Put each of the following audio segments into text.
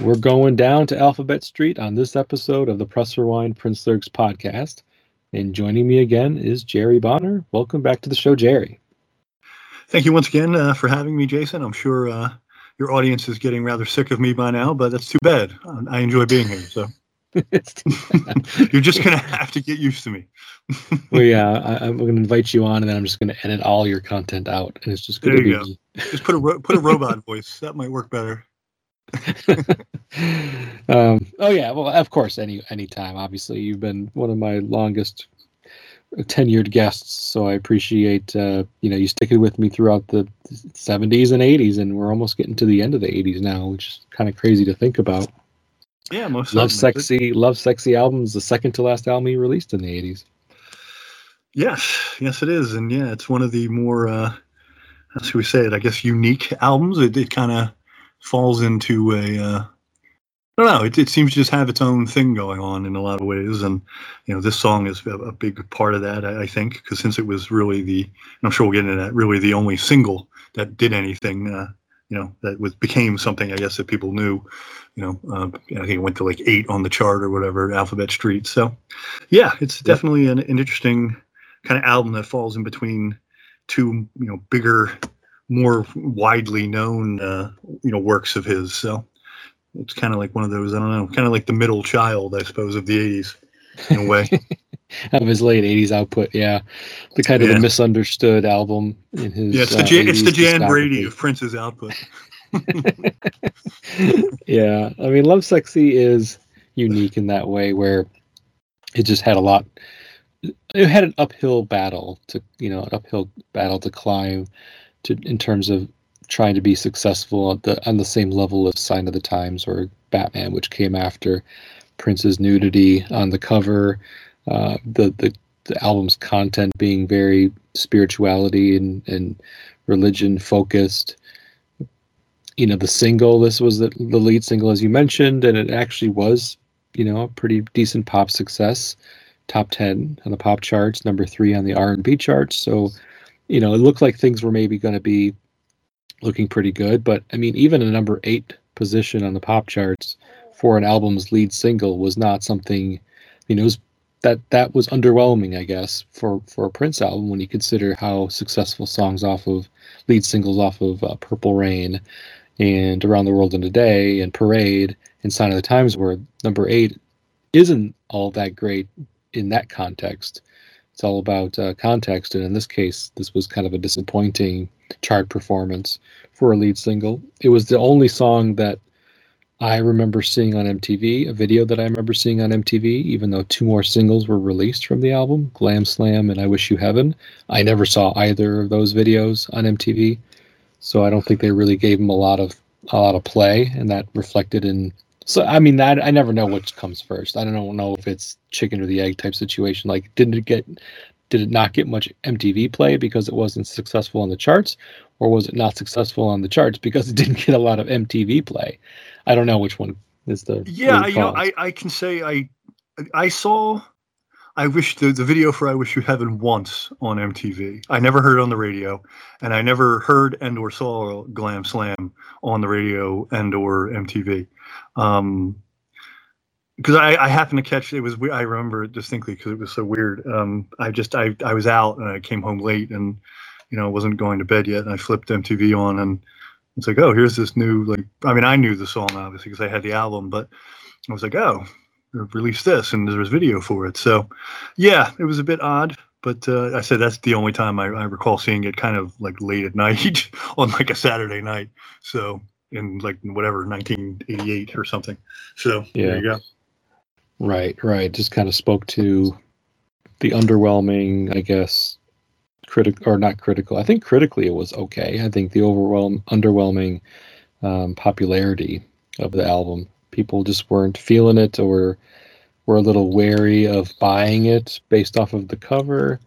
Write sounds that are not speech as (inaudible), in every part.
We're going down to Alphabet Street on this episode of the Press Rewind Prince Lurks podcast. And joining me again is Jerry Bonner. Welcome back to the show, Jerry. Thank you once again uh, for having me, Jason. I'm sure uh, your audience is getting rather sick of me by now, but that's too bad. I enjoy being here. So (laughs) you're just going to have to get used to me. (laughs) well, yeah, I, am going to invite you on, and then I'm just going to edit all your content out, and it's just going to be. Go. Just put a ro- put a robot (laughs) voice. That might work better. um, oh yeah, well, of course, any any time. Obviously, you've been one of my longest tenured guests, so I appreciate uh, you know you sticking with me throughout the 70s and 80s, and we're almost getting to the end of the 80s now, which is kind of crazy to think about. Yeah, most love sexy, love sexy albums. The second to last album he released in the 80s. Yes, yes, it is, and yeah, it's one of the more uh, how should we say it? I guess unique albums. It, it kind of falls into a uh, I don't know. It, it seems to just have its own thing going on in a lot of ways, and you know, this song is a, a big part of that. I, I think because since it was really the, I'm sure we'll get into that, really the only single that did anything, uh, you know, that was became something I guess that people knew. You know, uh, I think it went to like eight on the chart or whatever, Alphabet Street. So, yeah, it's definitely an, an interesting kind of album that falls in between two, you know, bigger more widely known uh, you know works of his. So it's kind of like one of those I don't know, kind of like the middle child, I suppose, of the '80s in a way. (laughs) (laughs) of his late '80s output, yeah, the kind of the misunderstood album in his. Yeah, it's the uh, it's the Jan Brady of Prince's output. (laughs) yeah, I mean, Love Sexy is unique in that way where it just had a lot. It had an uphill battle to you know an uphill battle to climb to in terms of trying to be successful at the, on the same level of Sign of the Times or Batman, which came after Prince's nudity on the cover, uh, the, the the album's content being very spirituality and, and religion focused. You know, the single, this was the, the lead single, as you mentioned, and it actually was, you know, a pretty decent pop success. Top 10 on the pop charts, number three on the R&B charts. So you know, it looked like things were maybe going to be looking pretty good. But I mean, even a number eight position on the pop charts for an album's lead single was not something, you know, it was, that that was underwhelming, I guess, for for a Prince album when you consider how successful songs off of lead singles off of uh, Purple Rain and Around the World in a Day and Parade and Sign of the Times were. Number eight isn't all that great in that context it's all about uh, context. And in this case, this was kind of a disappointing chart performance for a lead single. It was the only song that I remember seeing on MTV, a video that I remember seeing on MTV, even though two more singles were released from the album, Glam Slam and I Wish You Heaven. I never saw either of those videos on MTV. So I don't think they really gave him a lot of a lot of play, and that reflected in so I mean, I, I never know which comes first. I don't know if it's chicken or the egg type situation. Like, didn't it get, did it not get much MTV play because it wasn't successful on the charts, or was it not successful on the charts because it (laughs) didn't get a lot of MTV play? I don't know which one is the. Yeah, you know, I I can say I I saw I wish the, the video for I Wish You Heaven once on MTV. I never heard it on the radio, and I never heard and or saw Glam Slam on the radio and or MTV. Um, because I, I happened to catch it was I remember it distinctly because it was so weird. Um, I just I I was out and I came home late and you know wasn't going to bed yet and I flipped MTV on and it's like oh here's this new like I mean I knew the song obviously because I had the album but I was like oh released this and there was video for it so yeah it was a bit odd but uh, I said that's the only time I, I recall seeing it kind of like late at (laughs) night on like a Saturday night so in like whatever 1988 or something. So yeah. there you go. Right, right. Just kind of spoke to the underwhelming, I guess, critic or not critical. I think critically it was okay. I think the overwhelm underwhelming um, popularity of the album. People just weren't feeling it or were a little wary of buying it based off of the cover.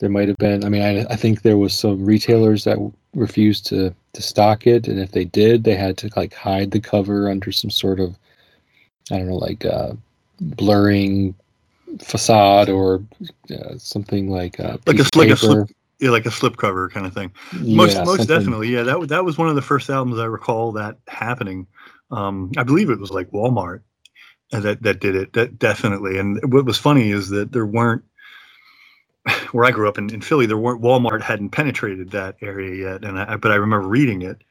There might have been. I mean, I, I think there was some retailers that refused to to stock it, and if they did, they had to like hide the cover under some sort of I don't know, like uh, blurring facade or uh, something like a like a like a slip, yeah, like a slipcover kind of thing. Most Yeah, most something- definitely, yeah. That that was one of the first albums I recall that happening. Um, I believe it was like Walmart uh, that that did it. That definitely. And what was funny is that there weren't (sighs) where I grew up in, in Philly. There weren't Walmart hadn't penetrated that area yet. And I but I remember reading it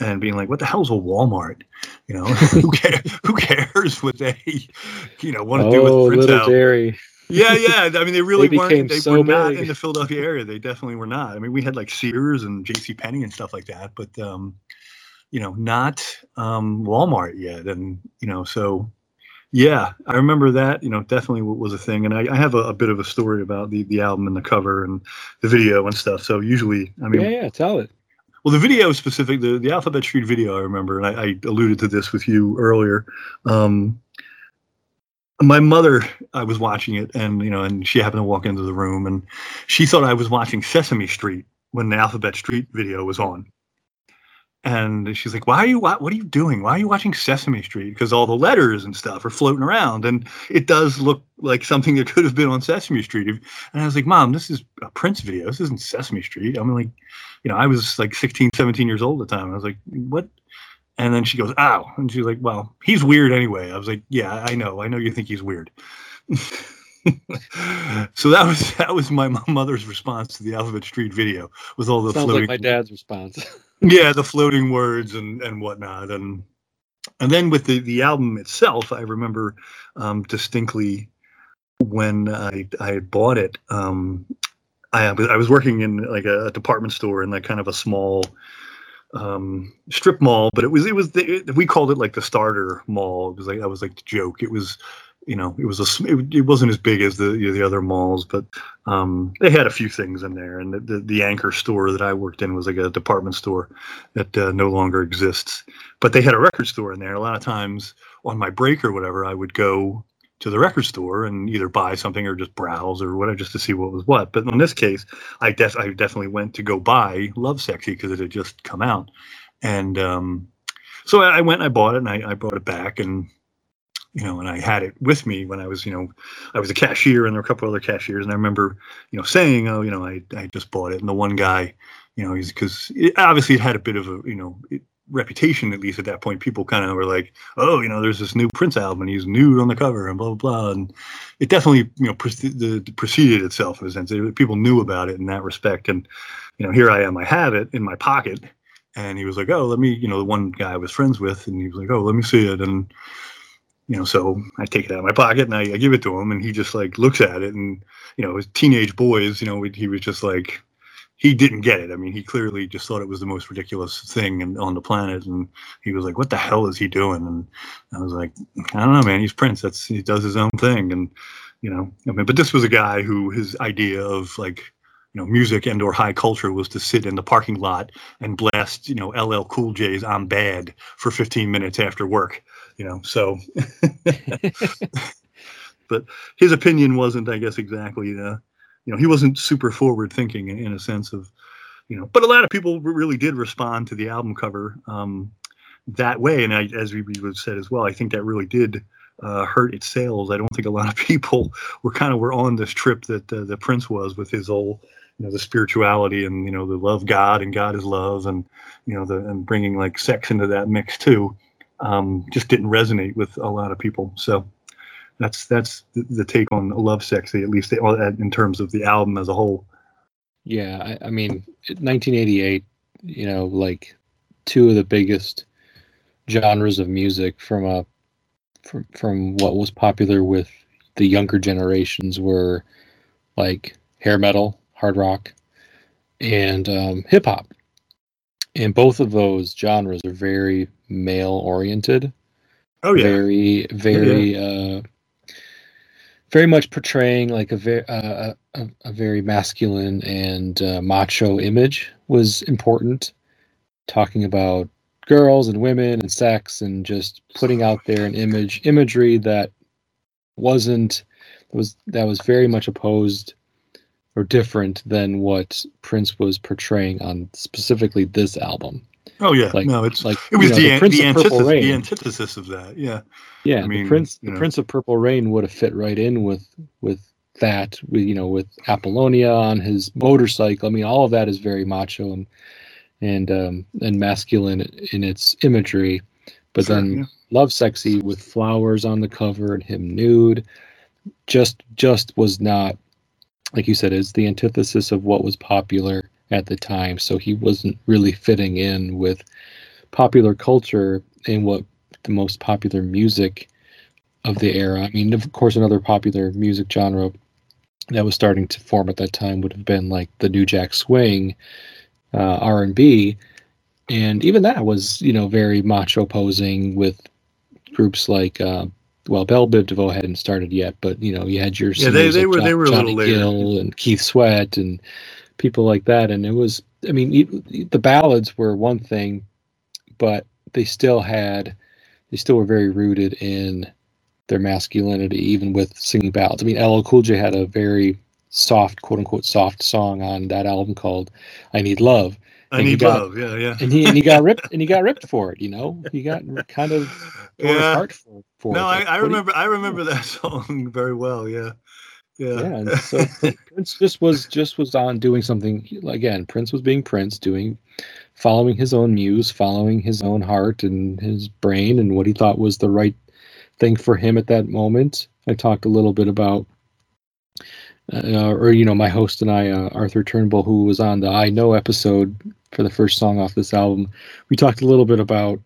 and being like, "What the hell's a Walmart?" You know, (laughs) who cares? Who cares what they you know want to do Oh, with Prince little album? Dairy. Yeah, yeah. I mean, they (laughs) really They weren't. They so were not in the Philadelphia area. They definitely were not. I mean, we had like Sears and J.C. Penney and stuff like that, but um, you know, not um, Walmart yet. And you know, so yeah, I remember that. You know, definitely was a thing. And I, I have a, a bit of a story about the the album and the cover and the video and stuff. So usually, I mean, yeah, yeah. Tell it. Well, the video specific, the, the Alphabet Street video, I remember, and I, I alluded to this with you earlier. Um, my mother, I was watching it, and you know, and she happened to walk into the room, and she thought I was watching Sesame Street when the Alphabet Street video was on. And she's like, "Why are you? What, what are you doing? Why are you watching Sesame Street? Because all the letters and stuff are floating around, and it does look like something that (laughs) could have been on Sesame Street." And I was like, "Mom, this is a Prince video. This isn't Sesame Street." I'm like, you know, I was like 16, 17 years old at the time. I was like, what? And then she goes, ow. And she's like, well, he's weird anyway. I was like, yeah, I know. I know you think he's weird. (laughs) (laughs) so that was that was my mother's response to the Alphabet Street video with all the Sounds floating like my dad's response. (laughs) yeah the floating words and and whatnot. And and then with the the album itself i remember um distinctly when i i bought it um i was i was working in like a, department store in like kind of a small um strip mall but it was it was the, it, we called it like the starter mall. It was like that was like the joke. It was you know it was a it, it wasn't as big as the you know, the other malls but um they had a few things in there. And the, the, the anchor store that i worked in was like a department store that uh, no longer exists. But they had a record store in there. A lot of times on my break or whatever i would go to the record store and either buy something or just browse or whatever just to see what was what. But in this case i def- i definitely went to go buy love sexy because it had just come out. And um so i went and i bought it and i, I brought it back and you know, and I had it with me when I was, you know, I was a cashier and there were a couple other cashiers, and I remember, you know, saying, oh, you know, I, I just bought it, and the one guy, you know, he's because obviously it had a bit of a, you know, it, reputation at least at that point. People kind of were like, oh, you know, there's this new Prince album, and he's nude on the cover, and blah blah blah, and it definitely, you know, proce- the, the preceded itself in a sense. It- People knew about it in that respect, and you know, here I am, I have it in my pocket. And he was like, "Oh, let me," you know, the one guy I was friends with, and he was like, "Oh, let me see it." And you know, so I take it out of my pocket and I, I give it to him, and he just like looks at it, and you know, as teenage boys, you know, he was just like, he didn't get it. I mean, he clearly just thought it was the most ridiculous thing in, on the planet, and he was like, "What the hell is he doing?" And I was like, "I don't know, man. He's Prince. That's he does his own thing." And you know, I mean, but this was a guy who his idea of like you know music and or high culture was to sit in the parking lot and blast you know LL Cool J's "I'm Bad" for 15 minutes after work. You know, so but his opinion wasn't, I guess, exactly. Uh, you know, he wasn't super forward thinking in, in a sense of, you know. But a lot of people really did respond to the album cover um, that way, and I, as we, we would said as well, I think that really did uh, hurt its sales. I don't think a lot of (laughs) people were kind of were on this trip that uh, the Prince was with his whole, you know, the spirituality and you know the love God and God is love and you know the and bringing like sex into that mix too. Um, just didn't resonate with a lot of people. So that's that's the, the take on love sexy at least in terms of the album as a whole Yeah, I, I mean, 1988. You know, like two of the biggest genres of music from a from from what was popular with the younger generations were like hair metal, hard rock, and um, hip hop. And both of those genres are very male oriented. oh yeah very very uh very much portraying like a very uh, a, a very masculine and uh, macho image was important talking about girls and women and sex and just putting out there an image imagery that wasn't was that was very much opposed or different than what Prince was portraying on specifically this album. Oh yeah, Like- no, it's like it was you know, the, the Prince the, of Purple antithesis, Rain. the antithesis of that. Yeah, Yeah, I mean, the Prince, the know. Prince of Purple Rain would have fit right in with with that. With you know, with Apollonia on his motorcycle. I mean, all of that is very macho and and um, and masculine in its imagery. But Sure, then yeah. Love Sexy with flowers on the cover and him nude, just just was not like you said. Is the antithesis of what was popular at the time. So he wasn't really fitting in with popular culture and what the most popular music of the era. I mean, of course, another popular music genre that was starting to form at that time would have been like the New Jack Swing, uh, R and B, and even that was you know very macho posing with groups like. Uh, well, Bell Biv DeVoe hadn't started yet, but you know you had your Yeah, they- they were- they were a little Johnny later. Gill and Keith Sweat and people like that, and it was I mean the ballads were one thing, but they still had they still were very rooted in their masculinity, even with singing ballads. I mean, LL Cool J had a very soft, quote unquote, soft song on that album called "I Need Love," I and need got- love. Yeah, yeah. and he and he got ripped and he got ripped for it. You know, he got kind of (laughs) Yeah. apart for, for No, it. I, Like, I what do you- remember. I remember that (laughs) song very well. Yeah, yeah. yeah and (laughs) so prince just was just was on doing something again prince was being prince doing following his own muse following his own heart and his brain and what he thought was the right thing for him at that moment. I talked a little bit about uh, or you know my host and i uh, arthur turnbull who was on the Eye No episode for the first song off this album. We talked a little bit about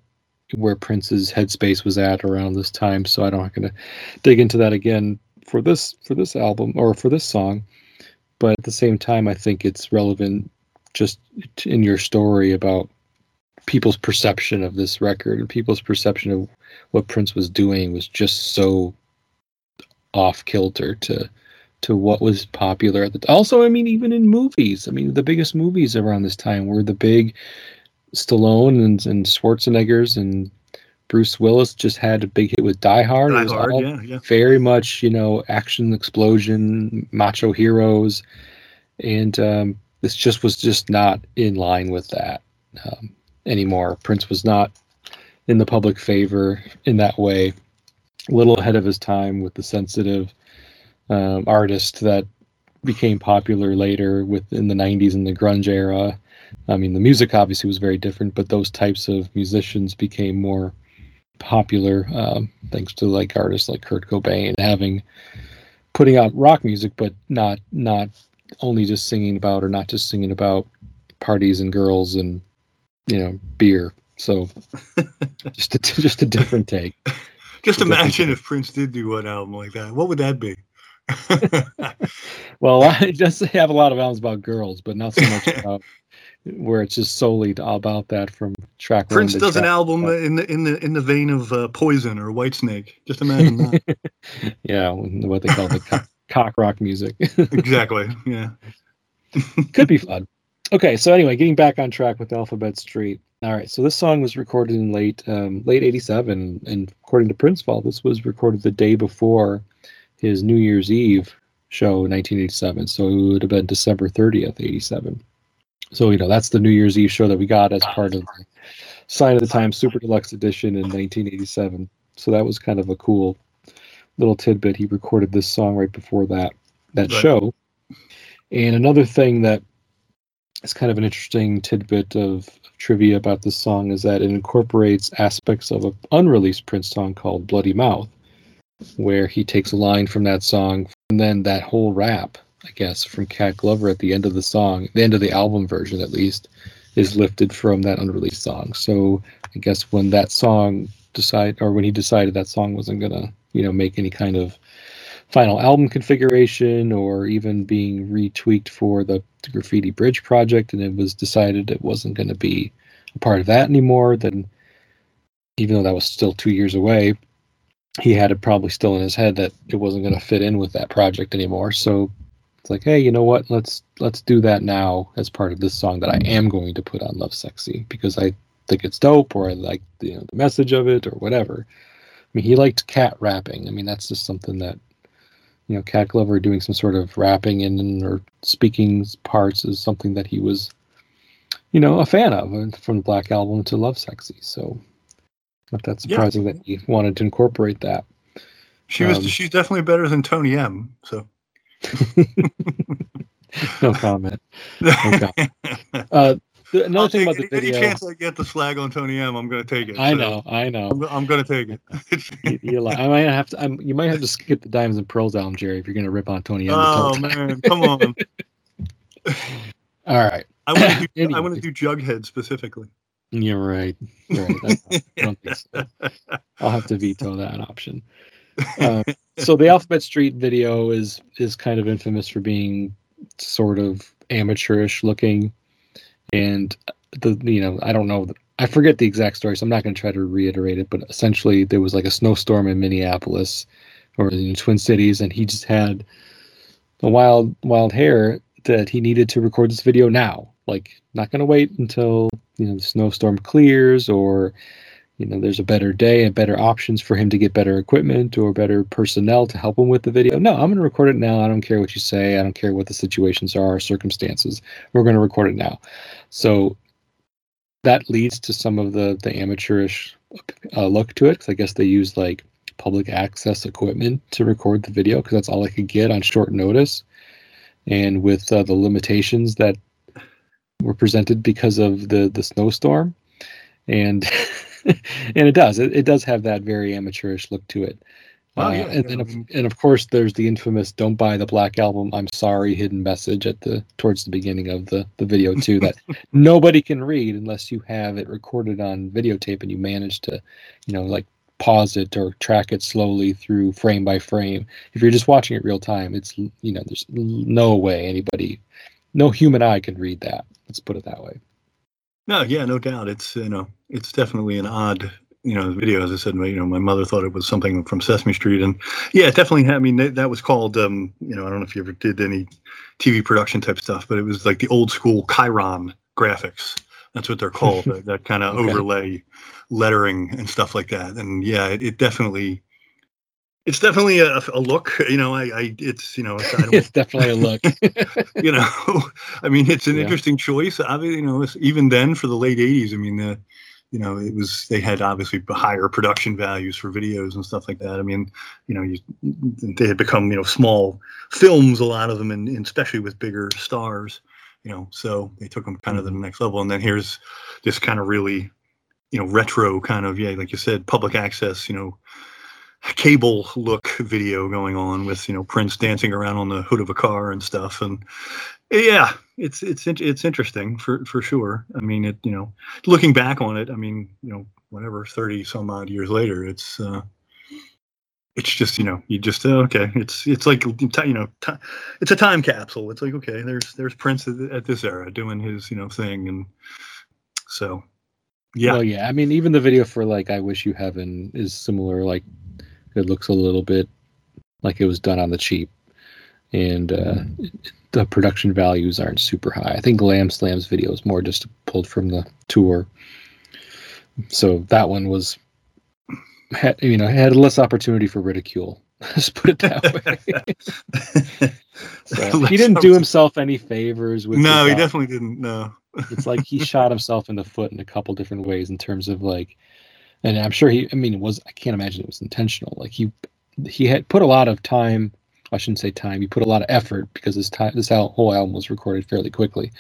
where prince's headspace was at around this time so i'm not going to dig into that again for this for this album or for this song but at the same time i think it's relevant just in your story about people's perception of this record and people's perception of what prince was doing was just so off kilter to to what was popular at the t- also i mean even in movies i mean the biggest movies around this time were the big stallone and, and schwarzeneggers and bruce willis just had a big hit with die hard Die Hard. all Yeah, yeah. very much you know action explosion macho heroes and um, this just was just not in line with that um, anymore prince was not in the public favor in that way a little ahead of his time with the sensitive um, artist that became popular later within the 90s and the grunge era i mean the music obviously was very different but those types of musicians became more popular um, thanks to like artists like Kurt Cobain having putting out rock music, but not not only just singing about or not just singing about parties and girls and you know beer. So (laughs) just a, just a different take. (laughs) Just imagine if Prince did do one album like that. What would that be? (laughs) Well, it does have a lot of albums about girls, but not so much about where it's just solely about that from track. Prince does an track- album in the in the in the vein of uh, Poison or Whitesnake. Just imagine that. (laughs) Yeah, what they call the co- (laughs) cock rock music. (laughs) exactly. Yeah. could be fun. Okay, so anyway, getting back on track with Alphabet Street. All right, so this song was recorded in late um, late '87, and according to Prince, PrinceVault, this was recorded the day before his New Year's Eve show, in 1987. So it would have been December 30th, '87. So you know that's the New Year's Eve show that we got as part of the Sign of the Times Super Deluxe Edition in 1987. So that was kind of a cool little tidbit. He recorded this song right before that that Right. show. And another thing that is kind of an interesting tidbit of trivia about this song is that it incorporates aspects of an unreleased Prince song called Bloody Mouth, where he takes a line from that song and then that whole rap, I guess, from Cat Glover at the end of the song, the end of the album version at least, is lifted from that unreleased song. So I guess when that song decide or when he decided that song wasn't gonna, you know, make any kind of final album configuration or even being retweaked for the, the graffiti bridge project and it was decided it wasn't going to be a part of that anymore then even though that was still two years away he had it probably still in his head that it wasn't going to fit in with that project anymore so it's like hey you know what let's let's do that now as part of this song that i am going to put on love sexy because i think it's dope or i like the, you know, the message of it or whatever i mean he liked cat rapping i mean that's just something that you know, Cat Glover doing some sort of rapping in or speaking parts is something that he was you know, a fan of uh, from the Black Album to Love Sexy. So not that surprising yeah. that he wanted to incorporate that. She was. Um, she's definitely better than Tony M. So. (laughs) no comment. No (laughs) comment. Uh, another I'll thing about the video. Any chance I get the slag on Tony M, I'm going to take it. I so know. I know. I'm, I'm going to take it. (laughs) you, like, I might have to. I'm, you might have to skip the Diamonds and Pearls album, Jerry, if you're going to rip on Tony M. Oh man, come on. All right. I want to do, anyway. I want to do Jughead specifically. You're right. You're right. I, don't think so. I'll have to veto that option. Uh, (laughs) so the Alphabet Street video is is kind of infamous for being sort of amateurish looking, and the you know I don't know I forget the exact story, so I'm not going to try to reiterate it. But essentially, there was like a snowstorm in Minneapolis or in Twin Cities, and he just had a wild wild hair that he needed to record this video now. Like, not going to wait until you know the snowstorm clears or you know there's a better day and better options for him to get better equipment or better personnel to help him with the video. No, I'm going to record it now. I don't care what you say. I don't care what the situations are or circumstances. We're going to record it now. So that leads to some of the the amateurish uh, look to it because I guess they use like public access equipment to record the video because that's all I could get on short notice and with uh, the limitations that were presented because of the the snowstorm and (laughs) (laughs) and it does it, it does have that very amateurish look to it uh, yeah. and then of, and of course there's the infamous "Don't buy the Black Album." I'm sorry, hidden message at the towards the beginning of the the video too that (laughs) nobody can read unless you have it recorded on videotape and you manage to, you know, like pause it or track it slowly through frame by frame. If you're just watching it real time, it's you know there's no way anybody, no human eye can read that. Let's put it that way. No, yeah, no doubt. It's you know it's definitely an odd you know video as I said. my, You know my mother thought it was something from Sesame Street, and yeah, definitely. I mean that, that was called um, you know I don't know if you ever did any TV production type stuff, but it was like the old school Chiron graphics. That's what they're called. (laughs) that, that kind of okay. overlay lettering and stuff like that. And yeah, it, it definitely it's definitely a, a, look you know i, I it's you know it's, (laughs) it's definitely a look (laughs) you know (laughs) i mean it's an yeah. interesting choice obviously you know even then for the late 80s i mean the you know it was they had obviously higher production values for videos and stuff like that i mean you know you, they had become you know small films a lot of them and, and especially with bigger stars you know so they took them kind of to the mm-hmm. next level and then here's this kind of really you know retro kind of yeah like you said public access you know cable look video going on with you know prince dancing around on the hood of a car and stuff and yeah it's it's it's interesting for for sure i mean it you know looking back on it i mean you know whatever 30 some odd years later it's uh it's just you know you just uh, okay it's it's like you know t- it's a time capsule it's like okay there's there's prince at, at this era doing his you know thing and so yeah. Well, yeah. I mean, even the video for like "I Wish You Heaven" is similar. Like, it looks a little bit like it was done on the cheap, and uh, mm-hmm. the production values aren't super high. I think Glam Slam's video is more just pulled from the tour. So that one was, had, you know, had less opportunity for ridicule. (laughs) Let's put it that way. (laughs) so, he didn't do himself any favors with. No, he definitely didn't. No it's like he shot (laughs) himself in the foot in a couple different ways in terms of like and i'm sure he i mean it was i can't imagine it was intentional. Like he he had put a lot of time i shouldn't say time he put a lot of effort because this time this whole album was recorded fairly quickly.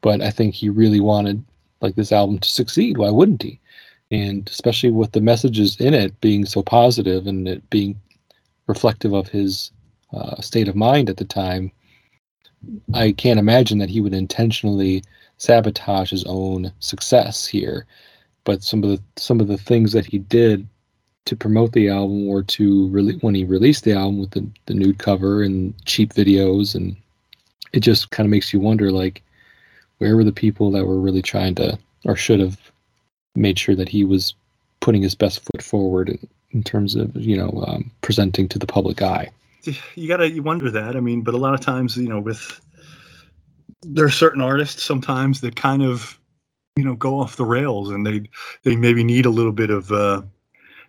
But i think he really wanted like this album to succeed. Why wouldn't he? And especially with the messages in it being so positive and it being reflective of his uh, state of mind at the time i can't imagine that he would intentionally sabotage his own success here. But some of the some of the things that he did to promote the album or to really when he released the album with the, the nude cover and cheap videos and it just kind of makes you wonder like where were the people that were really trying to or should have made sure that he was putting his best foot forward in, in terms of you know um, presenting to the public eye? (sighs) You gotta you wonder that. I mean but a lot of times you know with there are certain artists sometimes that kind of you know go off the rails and they they maybe need a little bit of uh,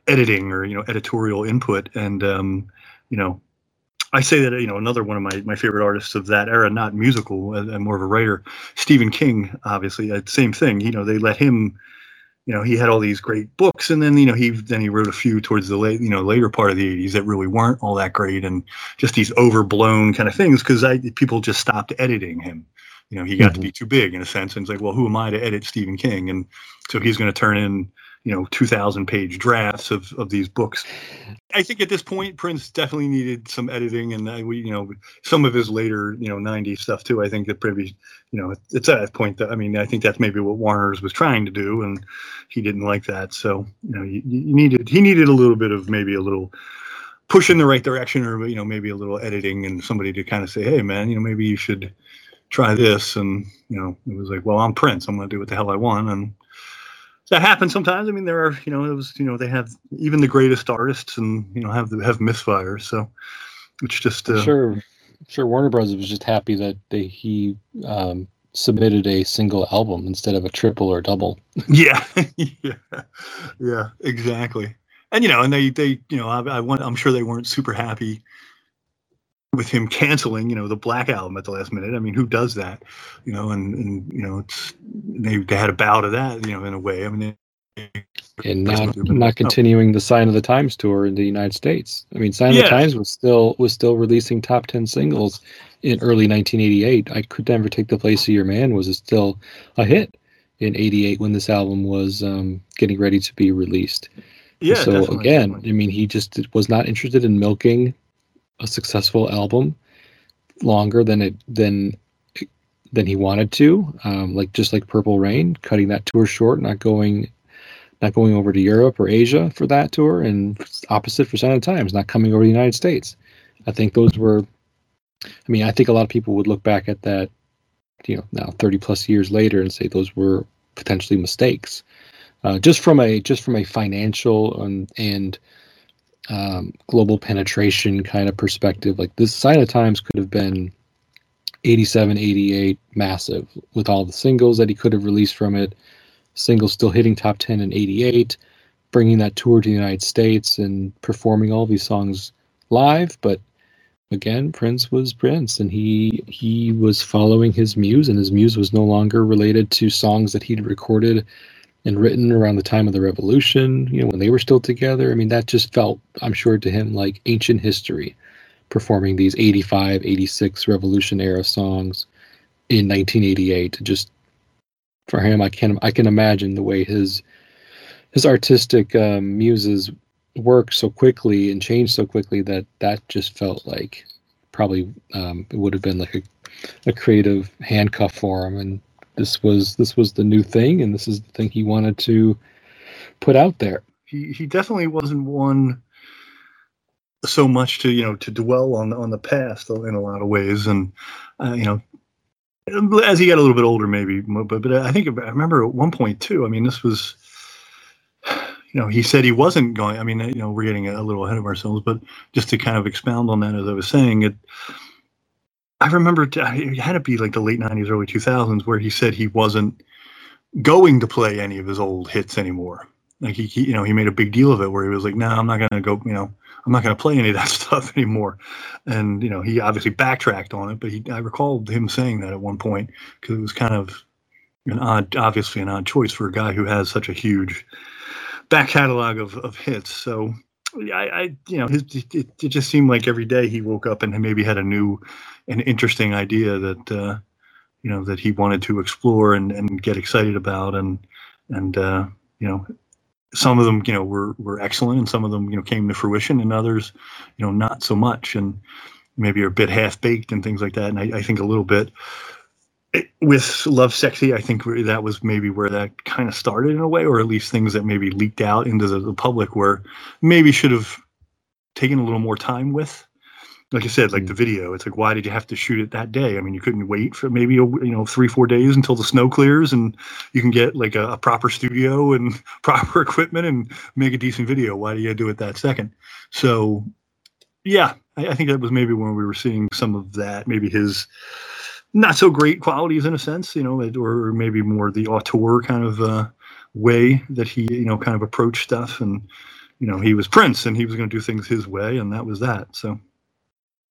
editing or you know editorial input and um, you know I say that you know another one of my, my favorite artists of that era, not musical and, and more of a writer, Stephen King. Obviously, uh, same thing. You know, they let him. You know, he had all these great books, and then you know he then he wrote a few towards the late you know later part of the '80s that really weren't all that great, and just these overblown kind of things because I people just stopped editing him. You know, he got mm-hmm. to be too big in a sense, and it's like, well, who am I to edit Stephen King? And so he's going to turn in you know 2000 page drafts of, of these books i think at this point prince definitely needed some editing and I, we you know some of his later you know 90s stuff too i think that maybe you know it's at that point that i mean i think that's maybe what warner's was trying to do and he didn't like that so you know you, you needed he needed a little bit of maybe a little push in the right direction or you know maybe a little editing and somebody to kind of say hey man you know maybe you should try this and you know it was like well i'm prince i'm going to do what the hell i want and that happens sometimes. I mean, there are, you know, it was, you know, they have even the greatest artists and, you know, have have misfires. So it's just uh, sure, sure. Warner Brothers was just happy that they, he um, submitted a single album instead of a triple or double. (laughs) yeah, (laughs) yeah, yeah, exactly. And you know, and they, they, you know, I, I want, I'm sure they weren't super happy with him canceling, you know, the Black album at the last minute. I mean, who does that? You know, and, and you know, it's they, they had a bow to that, you know, in a way. I mean, they, and not not continuing the Sign of the Times tour in the United States. I mean, Sign of the Times was still was still releasing top ten singles in early 1988. I could never take the place of your man was still a hit in '88 when this album was um, getting ready to be released. Yeah. So again, definitely. I mean, he just was not interested in milking a successful album longer than it than than he wanted to. Um, like just like Purple Rain, cutting that tour short, not going not going over to Europe or Asia for that tour, and opposite for Sign of Times, not coming over to the United States. I think those were. I mean, I think a lot of people would look back at that, you know, now thirty plus years later, and say those were potentially mistakes, uh, just from a just from a financial and and um, global penetration kind of perspective, like this Sign of Times could have been 87, 88, massive with all the singles that he could have released from it. Singles still hitting top 10 in 88, bringing that tour to the United States and performing all these songs live. But again, Prince was Prince, and he he was following his muse, and his muse was no longer related to songs that he'd recorded and written around the time of the revolution, you know, when they were still together. I mean, that just felt, I'm sure, to him like ancient history, performing these 85, 86 revolution era songs in 1988. Just for him, I can I can imagine the way his his artistic um, muses work so quickly and change so quickly that that just felt like probably um, it would have been like a, a creative handcuff for him and this was this was the new thing, and this is the thing he wanted to put out there. He he definitely wasn't one so much to you know to dwell on on the past in a lot of ways, and uh, you know as he got a little bit older, maybe. But but I think I remember at one point too. I mean, this was you know he said he wasn't going. I mean, you know, we're getting a little ahead of ourselves, but just to kind of expound on that, as I was saying, it I remember it had to be like the late '90s, early 2000s, where he said he wasn't going to play any of his old hits anymore. Like he, he you know, he made a big deal of it, where he was like, "No, nah, I'm not going to go. You know, I'm not going to play any of that (laughs) stuff anymore." And you know, he obviously backtracked on it, but he, I recalled him saying that at one point because it was kind of an odd, obviously an odd choice for a guy who has such a huge back catalog of, of hits. So I, I you know, his, it, it just seemed like every day he woke up and maybe had a new, an interesting idea that, uh, you know, that he wanted to explore and, and get excited about. And, and, uh, you know, some of them, you know, were, were excellent and some of them, you know, came to fruition and others, you know, not so much and maybe are a bit half baked and things like that. And I, I think a little bit, with Love Sexy, I think that was maybe where that kind of started in a way, or at least things that maybe leaked out into the, the public where maybe should have taken a little more time with. Like I said, like the mm. video, it's like, why did you have to shoot it that day? I mean, you couldn't wait for maybe a, you know three, four days until the snow clears and you can get like a, a proper studio and (laughs) proper equipment and make a decent video. Why do you do it that second? So, yeah, I, I think that was maybe when we were seeing some of that. Maybe his not so great qualities in a sense, you know, or maybe more the auteur kind of uh, way that he, you know, kind of approached stuff. And, you know, he was Prince and he was going to do things his way, and that was that. So,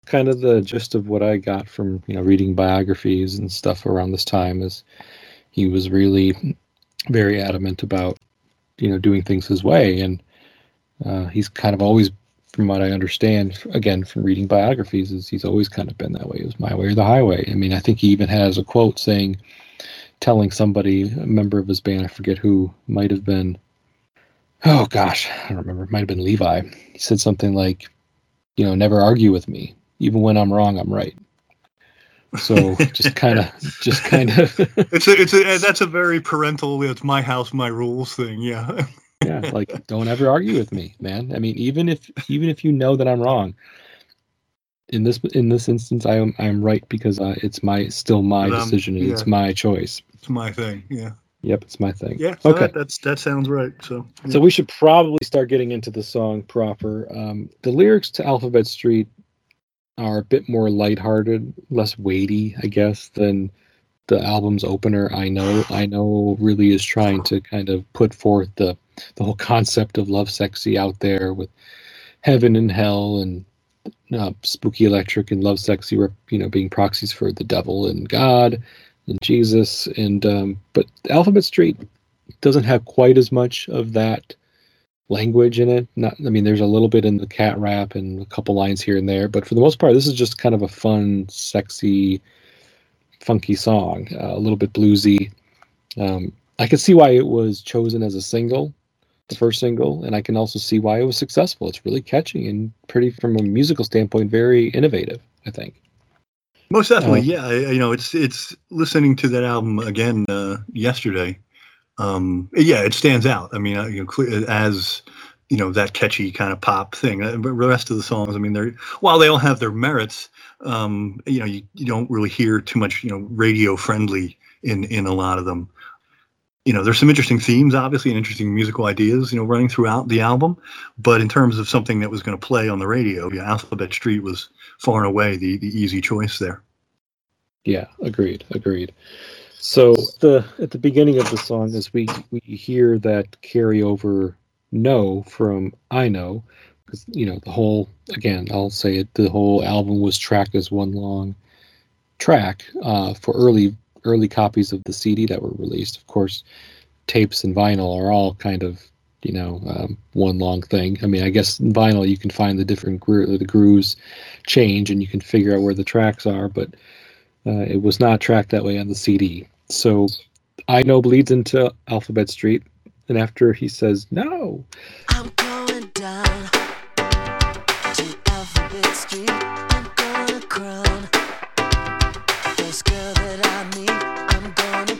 kind of the gist of what I got from you know reading biographies and stuff around this time. Is he was really very adamant about you know doing things his way, and uh, he's kind of always, from what I understand, again from reading biographies, is he's always kind of been that way. It was my way or the highway. I mean, I think he even has a quote saying, telling somebody, a member of his band, I forget who, might have been oh gosh, I don't remember. It might have been Levi. He said something like, you know, never argue with me. Even when I'm wrong, I'm right. So just (laughs) kind of, just kind of. (laughs) it's a, it's a, (laughs) that's a very parental. It's my house, my rules thing. Yeah. yeah, like don't ever argue with me, man. I mean, even if even if you know that I'm wrong, in this in this instance, I am I'm right because uh, it's my still my um, decision yeah. it's my choice. It's my thing. Yeah. Yep, it's my thing. Yeah. So okay. That, that's that sounds right. So. Yeah. So we should probably start getting into the song proper. Um, the lyrics to Alphabet Street are a bit more lighthearted, less weighty, I guess, than the album's opener. I know, I know, really is trying to kind of put forth the the whole concept of love, sexy out there with heaven and hell and uh, spooky electric and love, sexy, you know, being proxies for the devil and God and Jesus, and um, but Alphabet Street doesn't have quite as much of that language in it. Not, I mean, there's a little bit in the cat rap and a couple lines here and there, but for the most part, this is just kind of a fun, sexy, funky song, uh, a little bit bluesy. Um, I can see why it was chosen as a single, the first single, and I can also see why it was successful. It's really catchy and pretty, from a musical standpoint, very innovative. I think. Most definitely, uh, yeah. You know, it's it's listening to that album again uh, yesterday. Um, yeah, it stands out. I mean, uh, you know, as you know that catchy kind of pop thing. Uh, but the rest of the songs, I mean, they're while they all have their merits, um, you know, you, you don't really hear too much, you know, radio friendly in in a lot of them. You know, there's some interesting themes, obviously, and interesting musical ideas, you know, running throughout the album. But in terms of something that was going to play on the radio, yeah, Alphabet Street was far and away the the easy choice there. Yeah, agreed, agreed. So the at the beginning of the song, as we we hear that carryover "No" from "Eye No," because you know the whole again, I'll say it, the whole album was tracked as one long track uh, for early early copies of the CD that were released. Of course, tapes and vinyl are all kind of you know um, one long thing. I mean, I guess in vinyl you can find the different gro- the grooves change and you can figure out where the tracks are, but uh, it was not tracked that way on the CD. So Eye No bleeds into Alphabet Street, and after he says no,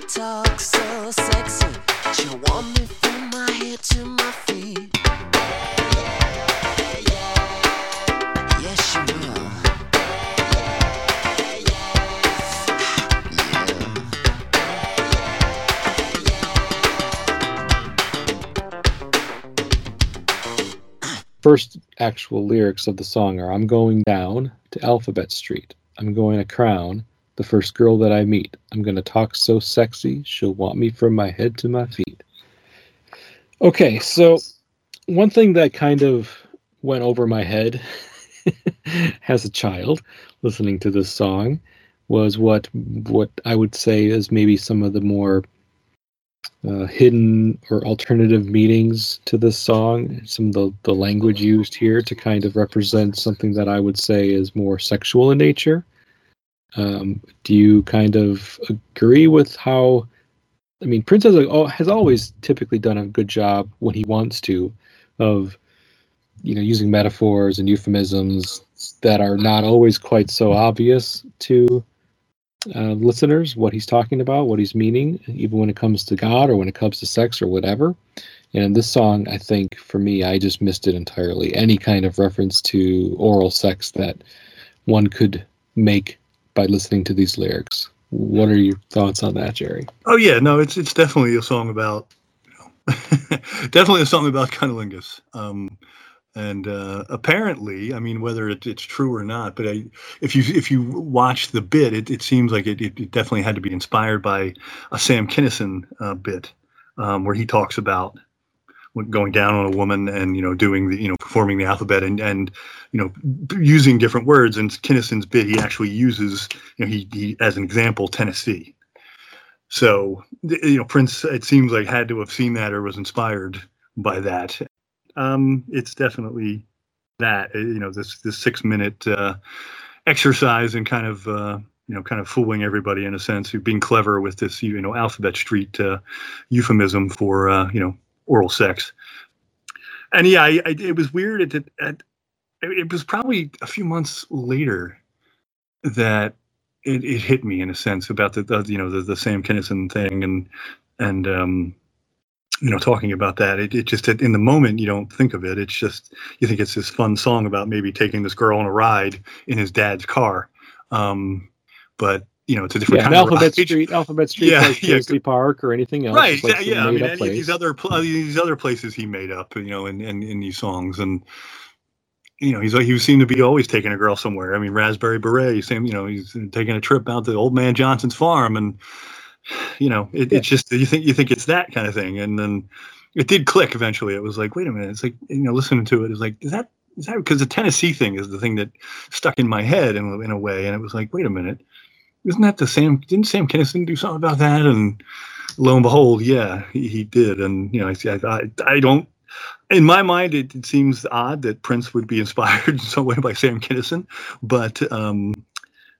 talk so sexy. She want me from my head to my. First actual lyrics of the song are I'm going down to Alphabet Street. I'm going to crown the first girl that I meet. I'm going to talk so sexy, she'll want me from my head to my feet. Okay, so one thing that kind of went over my head (laughs) as a child listening to this song was what what I would say is maybe some of the more uh, hidden or alternative meanings to this song. Some of the, the language used here to kind of represent something that I would say is more sexual in nature. Um, do you kind of agree with how? I mean, Prince has, has always typically done a good job when he wants to of you know using metaphors and euphemisms that are not always quite so obvious to uh, listeners what he's talking about, what he's meaning, even when it comes to God or when it comes to sex or whatever. And this song, I think for me, I just missed it entirely. Any kind of reference to oral sex that one could make by listening to these lyrics. What are your thoughts on that, Jerry? Oh yeah, no, it's it's definitely a song about, you know, (laughs) definitely a song about cunnilingus. Um, and uh, apparently, I mean, whether it, it's true or not, but I, if you if you watch the bit, it, it seems like it, it definitely had to be inspired by a Sam Kinison uh, bit um, where he talks about going down on a woman and you know doing the you know performing the alphabet and and you know using different words. And Kinison's bit he actually uses you know he, he as an example Tennessee. So you know Prince it seems like had to have seen that or was inspired by that um it's definitely that uh, you know this this six minute uh, exercise and kind of uh, you know kind of fooling everybody in a sense being clever with this you know alphabet street uh, euphemism for uh, you know oral sex. And yeah, I, I, it was weird. It, it, it was probably a few months later that it, it hit me in a sense about the, the you know the, the Sam Kinison thing and and um, you know talking about that. It, it just in the moment you don't think of it. It's just you think it's this fun song about maybe taking this girl on a ride in his dad's car. Um, but you know, it's a different yeah, kind Alphabet Street, Alphabet (laughs) Street, yeah, like yeah. Park or anything else. Right? Like yeah, I mean, any of these other these other places he made up, you know, in, in, in these songs, and you know, he's like he seemed to be always taking a girl somewhere. I mean, Raspberry Beret, same, you know, he's taking a trip out to Old Man Johnson's farm, and you know, it, yeah. it's just you think you think it's that kind of thing, and then it did click eventually. It was like, wait a minute, it's like you know, listening to it is like, is that is that because the Tennessee thing is the thing that stuck in my head in in a way, and it was like, wait a minute isn't that the Sam? Didn't Sam Kinison do something about that? And lo and behold, yeah, he, he did. And you know, I, I, I don't. In my mind, it, it, seems odd that Prince would be (laughs) inspired in some way by Sam Kinison, but um,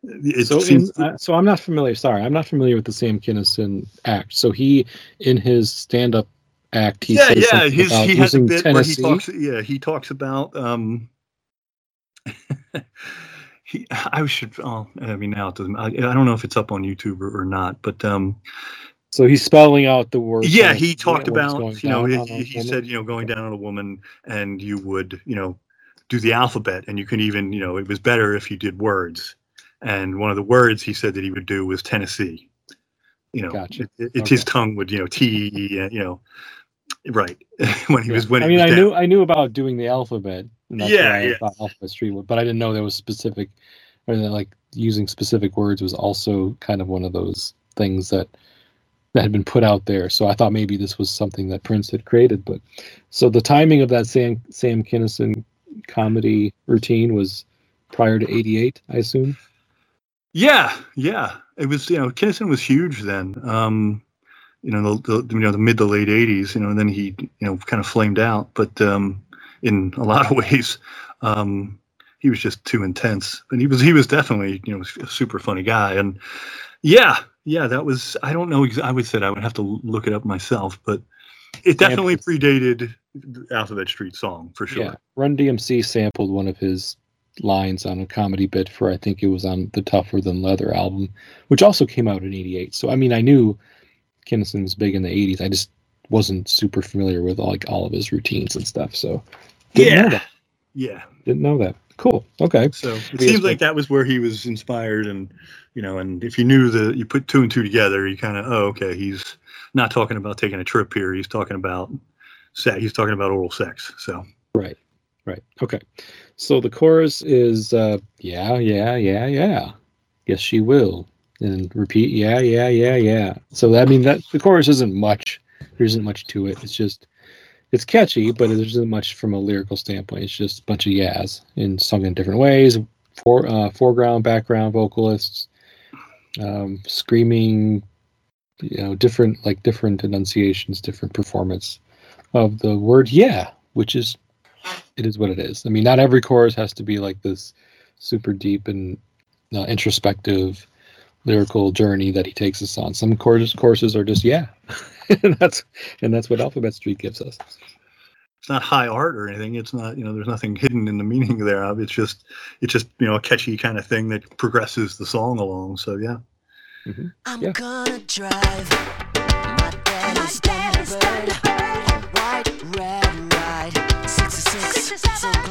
it so seems. In, uh, so I'm not familiar. Sorry, I'm not familiar with the Sam Kinison act. So he, in his stand-up act, he yeah, yeah, his, he has a bit Tennessee. where he talks. Yeah, he talks about. Um, (laughs) he, I should. Oh, I mean, now it doesn't. I, I don't know if it's up on YouTube or, or not, but um, so he's spelling out the word. Yeah, he talked about you know he, he said you know going down on a woman and you would you know do the alphabet and you can even you know it was better if you did words and one of the words he said that he would do was Tennessee. You know, gotcha. it, it, okay. his tongue would you know T you know right (laughs) when he yeah. was when I mean I down. knew I knew about doing the alphabet yeah, yeah. Alphabet Street but I didn't know there was specific, or that like using specific words was also kind of one of those things that that had been put out there. So I thought maybe this was something that Prince had created. But so the timing of that Sam Sam Kinison comedy routine was prior to '88, I assume. Yeah, yeah, it was. You know, Kinison was huge then. Um, you know, the, the you know the mid to late '80s. You know, and then he you know kind of flamed out. But um, in a (laughs) lot of ways. Um, he was just too intense, and he was he was definitely you know a super funny guy. And yeah, yeah, that was I don't know. I would say I would have to look it up myself, but it definitely predated Alphabet Street song for sure. Yeah, Run DMC sampled one of his lines on a comedy bit for I think it was on the Tougher Than Leather album, which also came out in '88. So I mean, I knew Kinison was big in the '80s. I just wasn't super familiar with like all of his routines and stuff. So yeah. Yeah. Didn't know that. Cool. Okay. So it seems like that was where he was inspired, and you know, and if you knew that you put two and two together, you kind of, oh, okay, he's not talking about taking a trip here. He's talking about sex. He's talking about oral sex. So right, right, okay. So the chorus is, uh, yeah, yeah, yeah, yeah. Yes, she will, and repeat, yeah, yeah, yeah, yeah. So I mean that the chorus isn't much. There isn't much to it. It's just it's catchy, but there isn't much from a lyrical standpoint. It's just a bunch of yaz and sung in different ways. For uh, foreground, background vocalists, um, screaming, you know, different like different enunciations, different performance of the word "yeah," which is it is what it is. I mean, not every chorus has to be like this super deep and uh, introspective lyrical journey that he takes us on. Some courses courses are just yeah, (laughs) and that's and that's what Alphabet Street gives us. It's not high art or anything. It's not you know there's nothing hidden in the meaning there. It's just it's just you know a catchy kind of thing that progresses the song along. So yeah. Mm-hmm. I'm yeah. gonna drive my daddy's, daddy's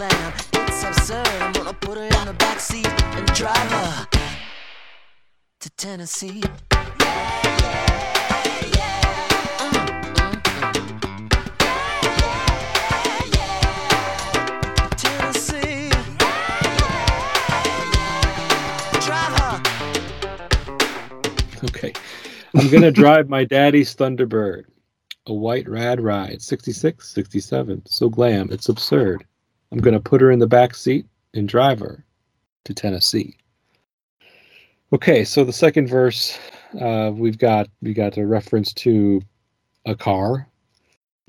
so it's absurd. I'm gonna put her in the backseat and drive her to Tennessee. Okay. I'm going to drive my daddy's Thunderbird. a white rad ride, 66, 67. So glam, it's absurd. I'm going to put her in the back seat and drive her to Tennessee. Okay, so the second verse, uh, we've got we got a reference to a car,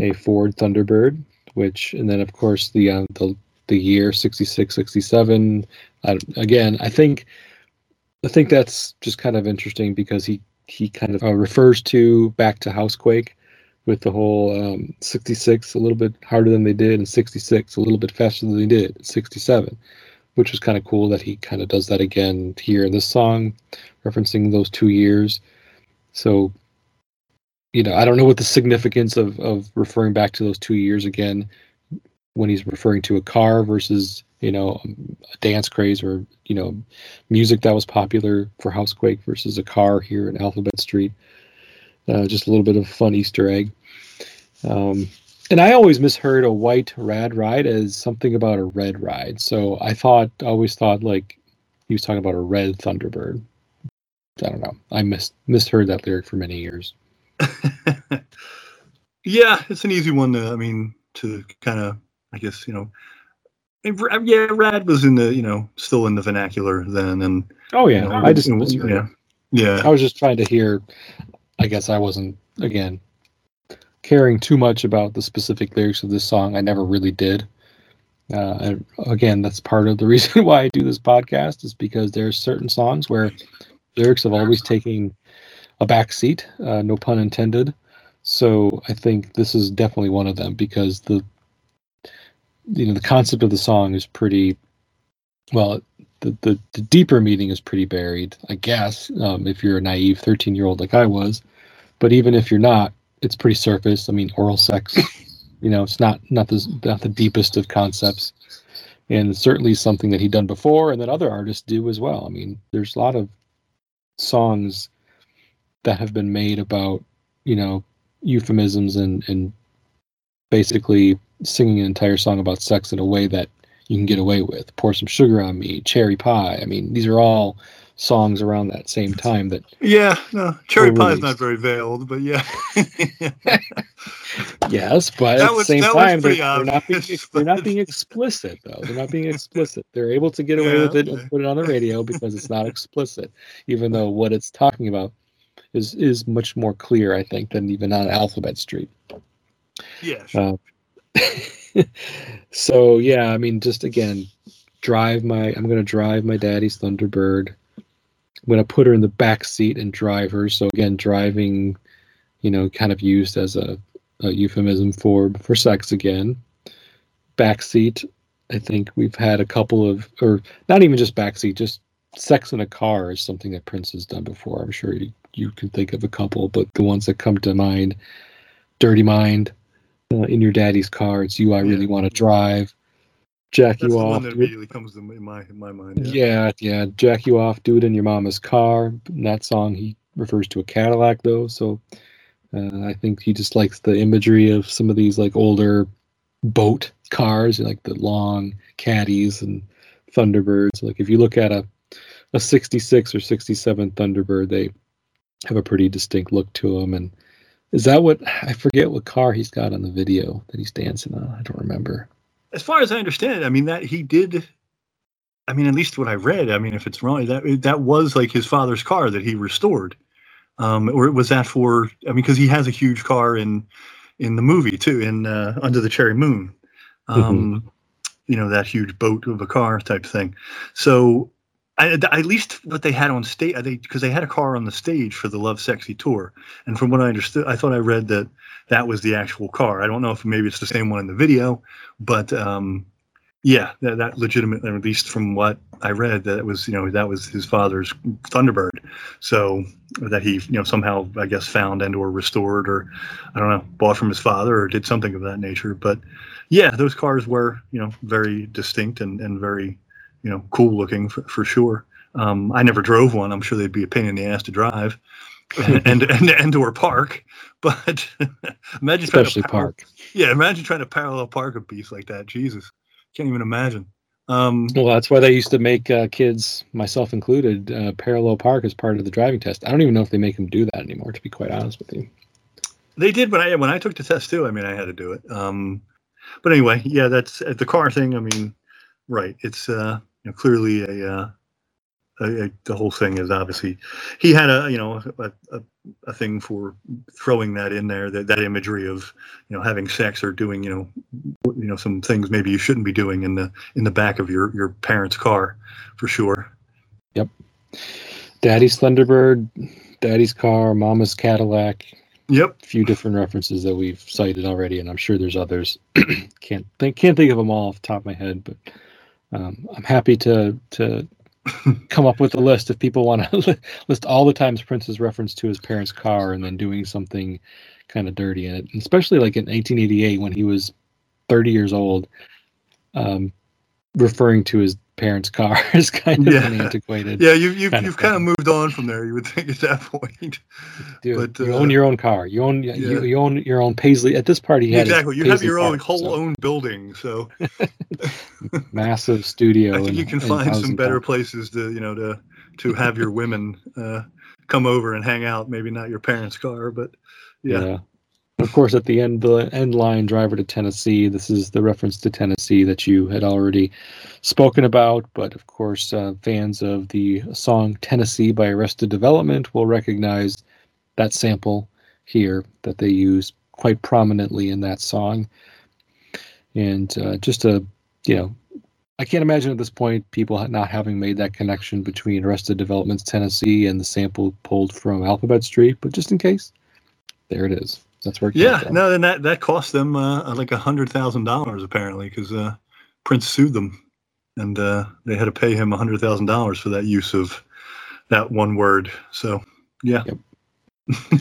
a Ford Thunderbird, which, and then of course the uh, the the year 66, 67. Uh, again, I think I think that's just kind of interesting because he he kind of uh, refers to back to Housequake with the whole um, 66 a little bit harder than they did and 66 a little bit faster than they did 67 which was kind of cool that he kind of does that again here in this song referencing those two years. So you know i don't know what the significance of of referring back to those two years again when he's referring to a car versus you know a dance craze or you know music that was popular for housequake versus a car here in alphabet street uh, just a little bit of fun Easter egg. Um, and I always misheard a white rad ride as something about a red ride. So I thought, always thought like he was talking about a red Thunderbird. I don't know. I mis- misheard that lyric for many years. (laughs) yeah, it's an easy one to, I mean, to kind of, I guess, you know, yeah, rad was in the, you know, still in the vernacular then. And, oh, yeah. You know, I just, yeah. Yeah. I was just trying to hear I guess I wasn't again caring too much about the specific lyrics of this song. I never really did. Uh, again, that's part of the (laughs) reason why I do this podcast is because there's certain songs where lyrics have always taken a back seat, uh, no pun intended. So I think this is definitely one of them because the you know the concept of the song is pretty well the, the, the deeper meaning is pretty buried, I guess, um, if you're a naive 13 year old like I was. But even if you're not, it's pretty surface. I mean, oral sex, you know, it's not not the not the deepest of concepts, and certainly something that he'd done before, and that other artists do as well. I mean, there's a lot of songs that have been made about, you know, euphemisms and and basically singing an entire song about sex in a way that you can get away with. Pour some sugar on me, cherry pie. I mean, these are all songs around that same time that. Yeah, no, cherry pie is not very veiled, but yeah. (laughs) (laughs) yes, but that at was, the same time, they're, they're, not being, (laughs) they're not being explicit though. They're not being explicit. They're able to get away yeah, with it okay. and put it on the radio because it's not explicit, even though what it's talking about is is much more clear, I think, than even on Alphabet Street. Yeah. Sure. Uh, so yeah, I mean, just again, drive my. I'm gonna drive my daddy's Thunderbird. I'm gonna put her in the back seat and drive her. So again, driving, you know, kind of used as a, a euphemism for for sex again. Back seat. I think we've had a couple of, or not even just back seat, just sex in a car is something that Prince has done before. I'm sure you, you can think of a couple, but the ones that come to mind, Dirty Mind, uh, in your daddy's car. It's you I really want to drive. Jack That's you off. One that immediately comes to my in my mind. Yeah. yeah, yeah. Jack you off. Do it in your mama's car. In that song, he refers to a Cadillac though, so uh, I think he just likes the imagery of some of these like older boat cars, like the long caddies and Thunderbirds. Like if you look at a a 66 or 67 Thunderbird, they have a pretty distinct look to them, and is that what I forget what car he's got on the video that he's dancing on? I don't remember. As far as I understand, I mean that he did. I mean, at least what I read. I mean, if it's wrong, that that was like his father's car that he restored, um, or was that for? I mean, because he has a huge car in in the movie too, in uh, Under the Cherry Moon. Um, mm-hmm. You know that huge boat of a car type thing. So I, at least what they had on stage, they because they had a car on the stage for the Lovesexy tour, and from what I understood, I thought I read that that was the actual car. I don't know if maybe it's the same one in the video, but um, yeah, that, that legitimately, at least from what I read, that was you know that was his father's Thunderbird, so that he you know somehow I guess found and or restored or I don't know bought from his father or did something of that nature. But yeah, those cars were you know very distinct and and very you know, cool looking for, for sure. Um, I never drove one. I'm sure they'd be a pain in the ass to drive and, (laughs) and, and, and or park. But (laughs) imagine especially park. Yeah, imagine trying to parallel park a beast like that. Jesus, can't even imagine. Um, well, that's why they used to make uh, kids, myself included, uh, parallel park as part of the driving test. I don't even know if they make them do that anymore. To be quite honest with you. They did when I when I took the test too. I mean, I had to do it. Um, but anyway, yeah, that's uh, the car thing. I mean, right? It's uh, you know, clearly a, uh, a, a the whole thing is obviously he had a you know a, a, a thing for throwing that in there that that imagery of you know having sex or doing you know you know some things maybe you shouldn't be doing in the in the back of your your parents' car for sure. Yep. Daddy's Thunderbird, Daddy's car, Mama's Cadillac. Yep. A few different references that we've cited already, and I'm sure there's others. (clears throat) can't think can't think of them all off the top of my head, but um, I'm happy to to (laughs) come up with a list if people want to (laughs) list all the times Prince is referenced to his parents' car and then doing something kind of dirty in it, and especially like in 1888 when he was 30 years old, um, referring to his parents' (laughs) car is kind of an Yeah. antiquated. Yeah, you, you've Kind of you've kind of moved on from there. You would think at that point. (laughs) Dude, but, you uh, own your own car. You own yeah. you own your own Paisley. At this party, he had his exactly. You have your own Park, whole so own building, so (laughs) massive studio. I think and- you can find some better places to you know to to have your women uh, come over and hang out. Maybe not your parents' car, but yeah. Of course, at the end, the end line, driver to Tennessee. This is the reference to Tennessee that you had already spoken about. But of course, uh, fans of the song "Tennessee" by Arrested Development will recognize that sample here that they use quite prominently in that song. And uh, just a, you know, I can't imagine at this point people not having made that connection between Arrested Development's Tennessee and the sample pulled from Alphabet Street. But just in case, there it is. That's came Yeah, no, then that that cost them uh, like a hundred thousand dollars apparently because uh, Prince sued them, and uh, they had to pay him a hundred thousand dollars for that use of that one word. So yeah, (laughs)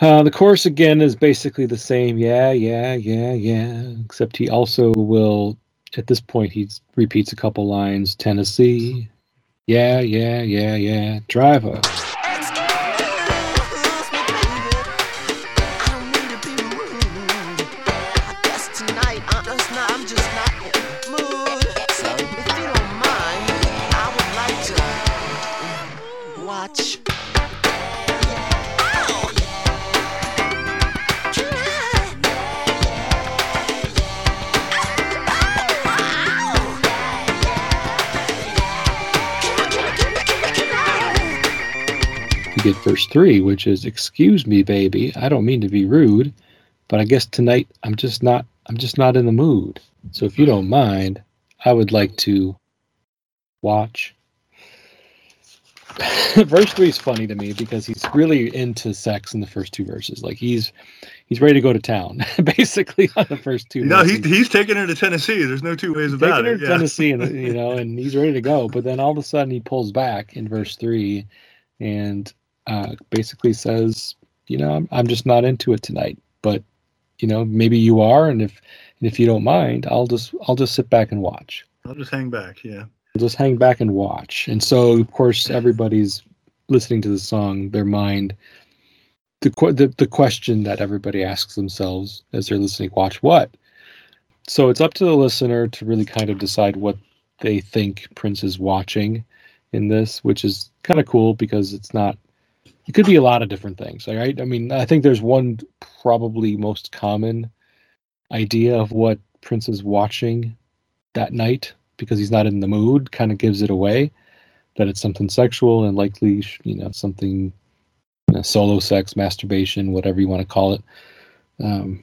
Uh, the chorus again is basically the same. Yeah, yeah, yeah, yeah. Except he also will, at this point, he repeats a couple lines. Tennessee. Yeah, yeah, yeah, yeah. Driver. Verse three, which is, "Excuse me, baby. I don't mean to be rude, but I guess tonight I'm just not. I'm just not in the mood. So if you don't mind, I would like to watch." (laughs) verse three is funny to me because he's really into sex in the first two verses. Like he's he's ready to go to town, (laughs) basically on the first two. no, he, he's taking her to Tennessee. There's no two ways about taking her it. to Yeah. Tennessee, and you (laughs) know, and he's ready to go. But then all of a sudden, he pulls back in verse three, and uh, basically says, "You know, I'm, I'm just not into it tonight. But you know, maybe you are, and if and if you don't mind, I'll just I'll just sit back and watch. I'll just hang back. Yeah. I'll just hang back and watch." And so, of course, everybody's listening to the song. Their mind. The, the, the question that everybody asks themselves as they're listening watch what so it's up to the listener to really kind of decide what they think Prince is watching in this, which is kind of cool because it's not. It could be a lot of different things, right? I mean, I think there's one probably most common idea of what Prince is watching that night because he's not in the mood. Kind of gives it away that it's something sexual and likely, you know, something you know, solo sex, masturbation, whatever you want to call it. Um,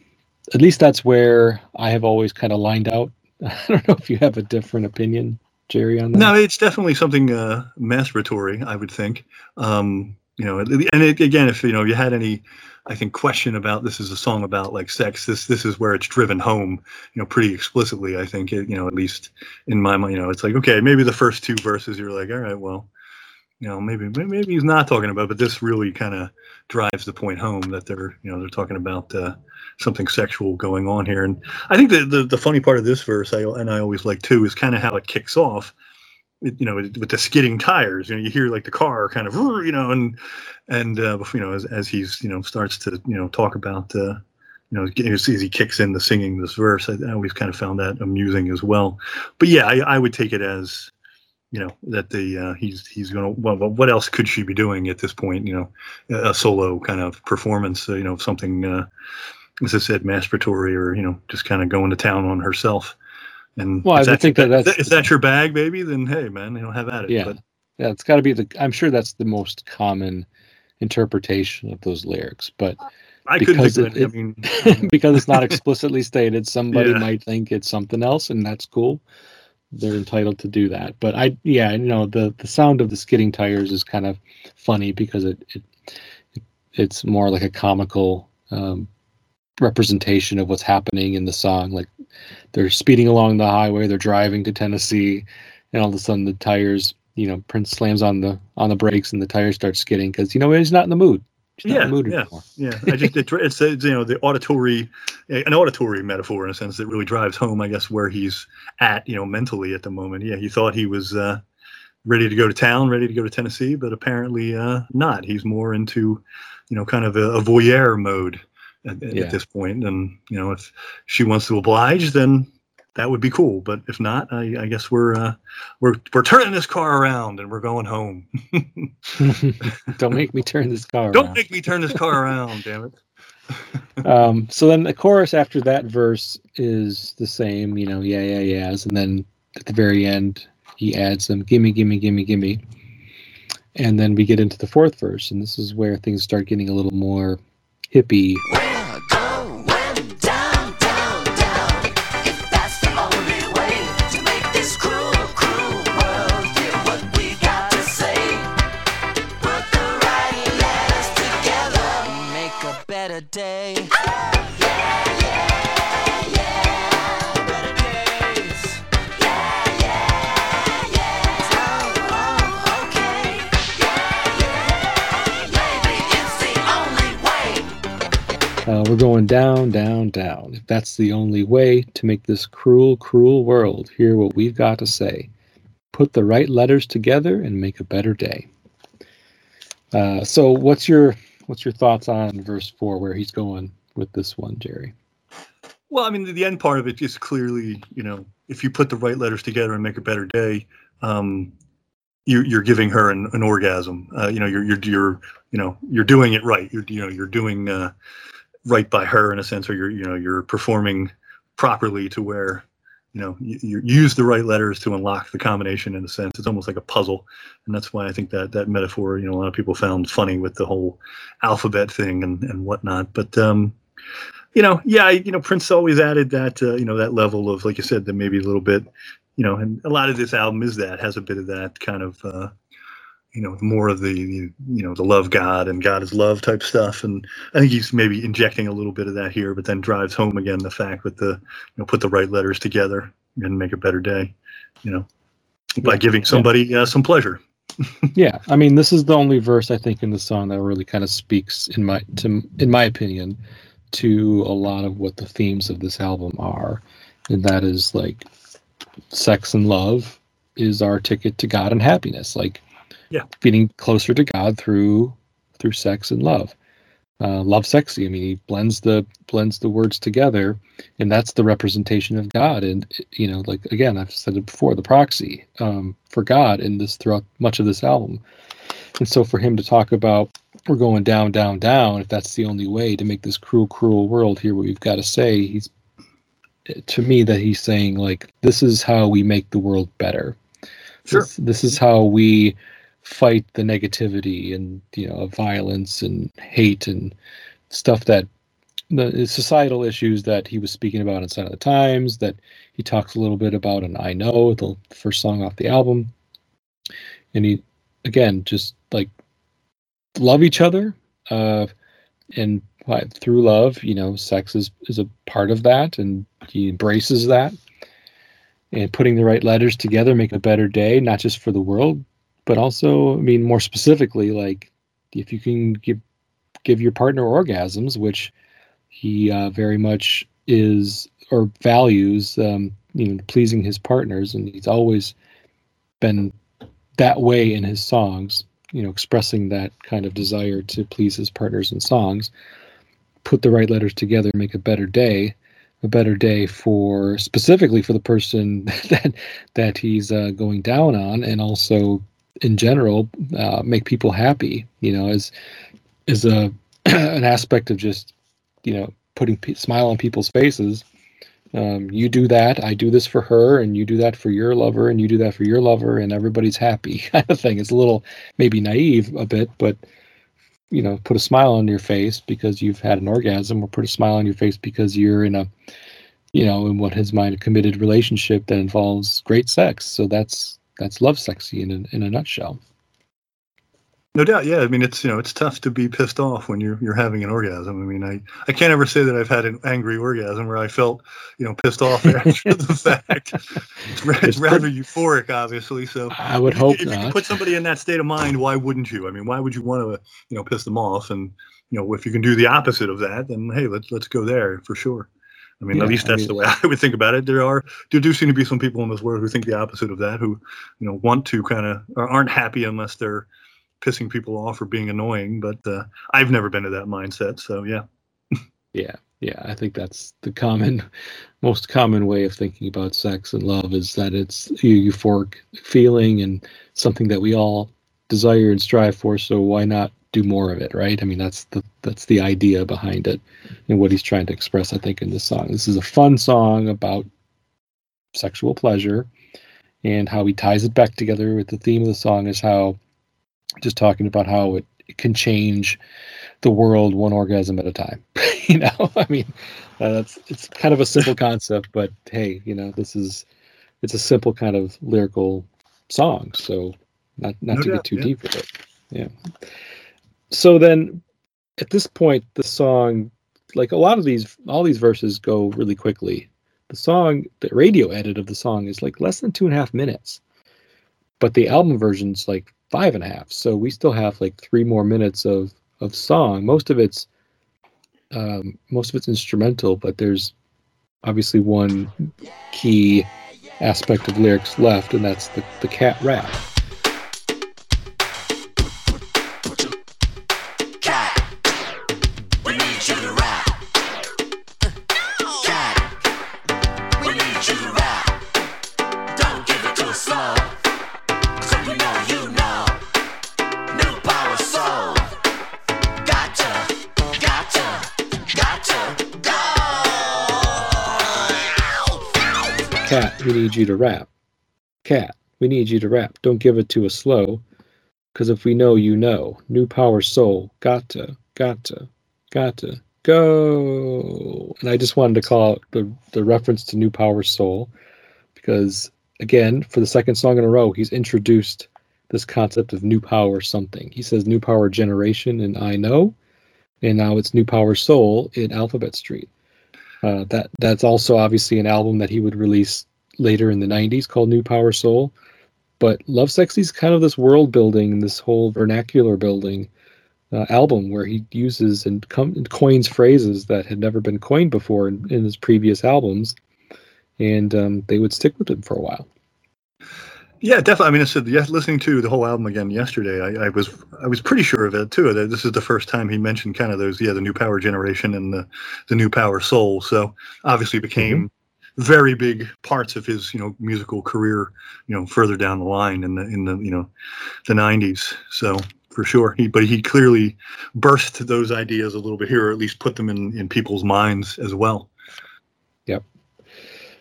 at least that's where I have always kind of lined out. (laughs) I don't know if you have a different opinion, Jerry, on that. No, it's definitely something uh, masturbatory, I would think. Um, you know, and it, again, if you know you had any, I think, question about this is a song about like sex. This this is where it's driven home, you know, pretty explicitly. I think, it, you know, at least in my mind, you know, it's like okay, maybe the first two verses you're like, all right, well, you know, maybe maybe he's not talking about, but this really kind of drives the point home that they're you know they're talking about uh, something sexual going on here. And I think the the, the funny part of this verse, I and I always like too, is kind of how it kicks off. You know, with the skidding tires, you know, you hear like the car kind of, you know, and and uh, you know, as as he's you know starts to you know talk about. Uh, you know, as, as he kicks in the singing this verse, I, I always kind of found that amusing as well. But yeah, I, I would take it as you know that the uh, he's he's to well, what else could she be doing at this point? You know, a solo kind of performance. Uh, you know, something uh, as I said, masturbatory or you know, just kind of going to town on herself. And Well, I think your- that that's- if that's your bag, baby, then hey, man, you know, have at it. Yeah. But Yeah, it's got to be the. I'm sure that's the most common interpretation of those lyrics, but I couldn't because it- it. (laughs) I mean, because it's not (laughs) explicitly stated, somebody Yeah. might think it's something else, and that's cool. They're entitled to do that. But I, yeah, you know, the the sound of the skidding tires is kind of funny because it, it, it it's more like a comical um, representation of what's happening in the song. Like they're speeding along the highway, they're driving to Tennessee, and all of a sudden the tires, you know, Prince slams on the on the brakes and the tires start skidding because you know he's not in the mood. He's not in the mood yeah, yeah. I just it, it's it's you know the auditory, an auditory metaphor in a sense that really drives home, I guess, where he's at, you know, mentally at the moment. Yeah, he thought he was uh, ready to go to town, ready to go to Tennessee, but apparently uh, not. He's more into, you know, kind of a, a voyeur mode at, at this point. And you know, if she wants to oblige, then that would be cool. But if not, I, I guess we're uh, we're we're turning this car around and we're going home. (laughs) Don't make me turn this car. Don't around. make me turn this car around, damn it. (laughs) um, so then the chorus after that verse is the same, you know, yeah, yeah, yeahs, and then at the very end he adds them, gimme, gimme, gimme, gimme, and then we get into the fourth verse, and this is where things start getting a little more hippie. A better day. Yeah, yeah, yeah. Better days. Yeah, yeah, yeah. Oh, oh, okay. Yeah, yeah, maybe it's the only way. Uh, we're going down, down, down. If that's the only way to make this cruel, cruel world hear what we've got to say, put the right letters together and make a better day. Uh, so, what's your what's your thoughts on verse four, where he's going with this one, Jerry? Well, I mean, the, end part of it is clearly, you know, if you put the right letters together and make a better day, um, you, you're giving her an, an orgasm. Uh, you know, you're, you're, you're, you know, you're doing it right. You're, you know, you're doing uh, right by her in a sense, or you're, you know, you're performing properly to where, you know, you, you use the right letters to unlock the combination in a sense. It's almost like a puzzle, and that's why I think that that metaphor, you know, a lot of people found funny with the whole alphabet thing and and whatnot. But um, you know, yeah, you know, Prince always added that, uh, you know, that level of, like you said, that maybe a little bit, you know, and a lot of this album is that has a bit of that kind of, uh, you know, more of the, you know, the love God and God is love type stuff. And I think he's maybe injecting a little bit of that here, but then drives home again the fact with the, you know, put the right letters together and make a better day, you know, by Yeah, giving yeah. somebody uh, some pleasure. (laughs) Yeah, I mean, this is the only verse I think in the song that really kind of speaks, in my to in my opinion, to a lot of what the themes of this album are, and that is like sex and love is our ticket to God and happiness. Like, Yeah. getting closer to God through through sex and love. Uh, love sexy. I mean, he blends the blends the words together, and that's the representation of God. And you know, like again, I've said it before, the proxy um, for God in this throughout much of this album. And so, for him to talk about we're going down, down, down, if that's the only way to make this cruel, cruel world hear what we've got to say, he's to me that he's saying like this is how we make the world better. Sure. This, this is how we fight the negativity and you know violence and hate and stuff that the societal issues that he was speaking about in Sign of the Times that he talks a little bit about in Eye No, the first song off the album. And he again just like love each other uh and through love you know sex is is a part of that and he embraces that and putting the right letters together make a better day not just for the world but also i mean more specifically like if you can give give your partner orgasms which he uh, very much is or values um, you know pleasing his partners and he's always been that way in his songs you know expressing that kind of desire to please his partners in songs put the right letters together make a better day a better day for specifically for the person (laughs) that that he's uh, going down on, and also in general uh, make people happy. You know, is is a (clears throat) an aspect of just you know putting p- smile on people's faces. Um, you do that, I do this for her, and you do that for your lover, and you do that for your lover, and everybody's happy, (laughs) kind of thing. It's a little maybe naive a bit, but you know, put a smile on your face because you've had an orgasm, or put a smile on your face because you're in a, you know, in what has mind a committed relationship that involves great sex. So that's that's love sexy in a, in a nutshell. No doubt, yeah. I mean, it's you know, it's tough to be pissed off when you're you're having an orgasm. I mean, I I can't ever say that I've had an angry orgasm where I felt you know pissed off after (laughs) the fact. It's, it's rather euphoric, obviously. So I would hope if you can put somebody in that state of mind, why wouldn't you? I mean, why would you want to you know piss them off? And you know, if you can do the opposite of that, then hey, let's let's go there for sure. I mean, Yeah, at least I that's mean- the way I would think about it. There are there do seem to be some people in this world who think the opposite of that, who you know want to kind of or aren't happy unless they're pissing people off or being annoying. But uh, I've never been to that mindset, so yeah. Yeah, yeah, I think that's the common, most common way of thinking about sex and love is that it's a euphoric feeling and something that we all desire and strive for. So why not do more of it, right? I mean, that's the that's the idea behind it and what he's trying to express. I think in this song, this is a fun song about sexual pleasure, and how he ties it back together with the theme of the song is how just talking about how it, it can change the world one orgasm at a time. (laughs) you know, I mean, uh, that's it's kind of a simple concept, but hey, you know, this is it's a simple kind of lyrical song, so not not No to doubt, get too yeah. deep with it. Yeah. So then, at this point, the song, like a lot of these, all these verses go really quickly. The song, the radio edit of the song is like less than two and a half minutes, but the album version's like five and a half. So we still have like three more minutes of of song. Most of it's um, most of it's instrumental, but there's obviously one key aspect of lyrics left, and that's the, the cat rap. Need you to rap. Cat, we need you to rap. Don't give it to us slow. Because if we know, you know. New power soul. Gotta, gotta, gotta, go. And I just wanted to call out the, the reference to New Power Soul because, again, for the second song in a row, he's introduced this concept of new power something. He says new power generation and Eye No, and now it's new power soul in Alphabet Street. Uh, that that's also obviously an album that he would release later in the 90s called New Power Soul. But Lovesexy is kind of this world building, this whole vernacular building uh, album where he uses and com- coins phrases that had never been coined before in, in his previous albums. And um, they would stick with him for a while. Yeah, definitely. I mean, I said yes, listening to the whole album again yesterday. I, I was I was pretty sure of it too. That this is the first time he mentioned kind of those yeah the new power generation and the the new power soul. So obviously became very big parts of his you know musical career. You know further down the line in the in the you know the '90s. So for sure, he but he clearly burst those ideas a little bit here, or at least put them in in people's minds as well. Yep,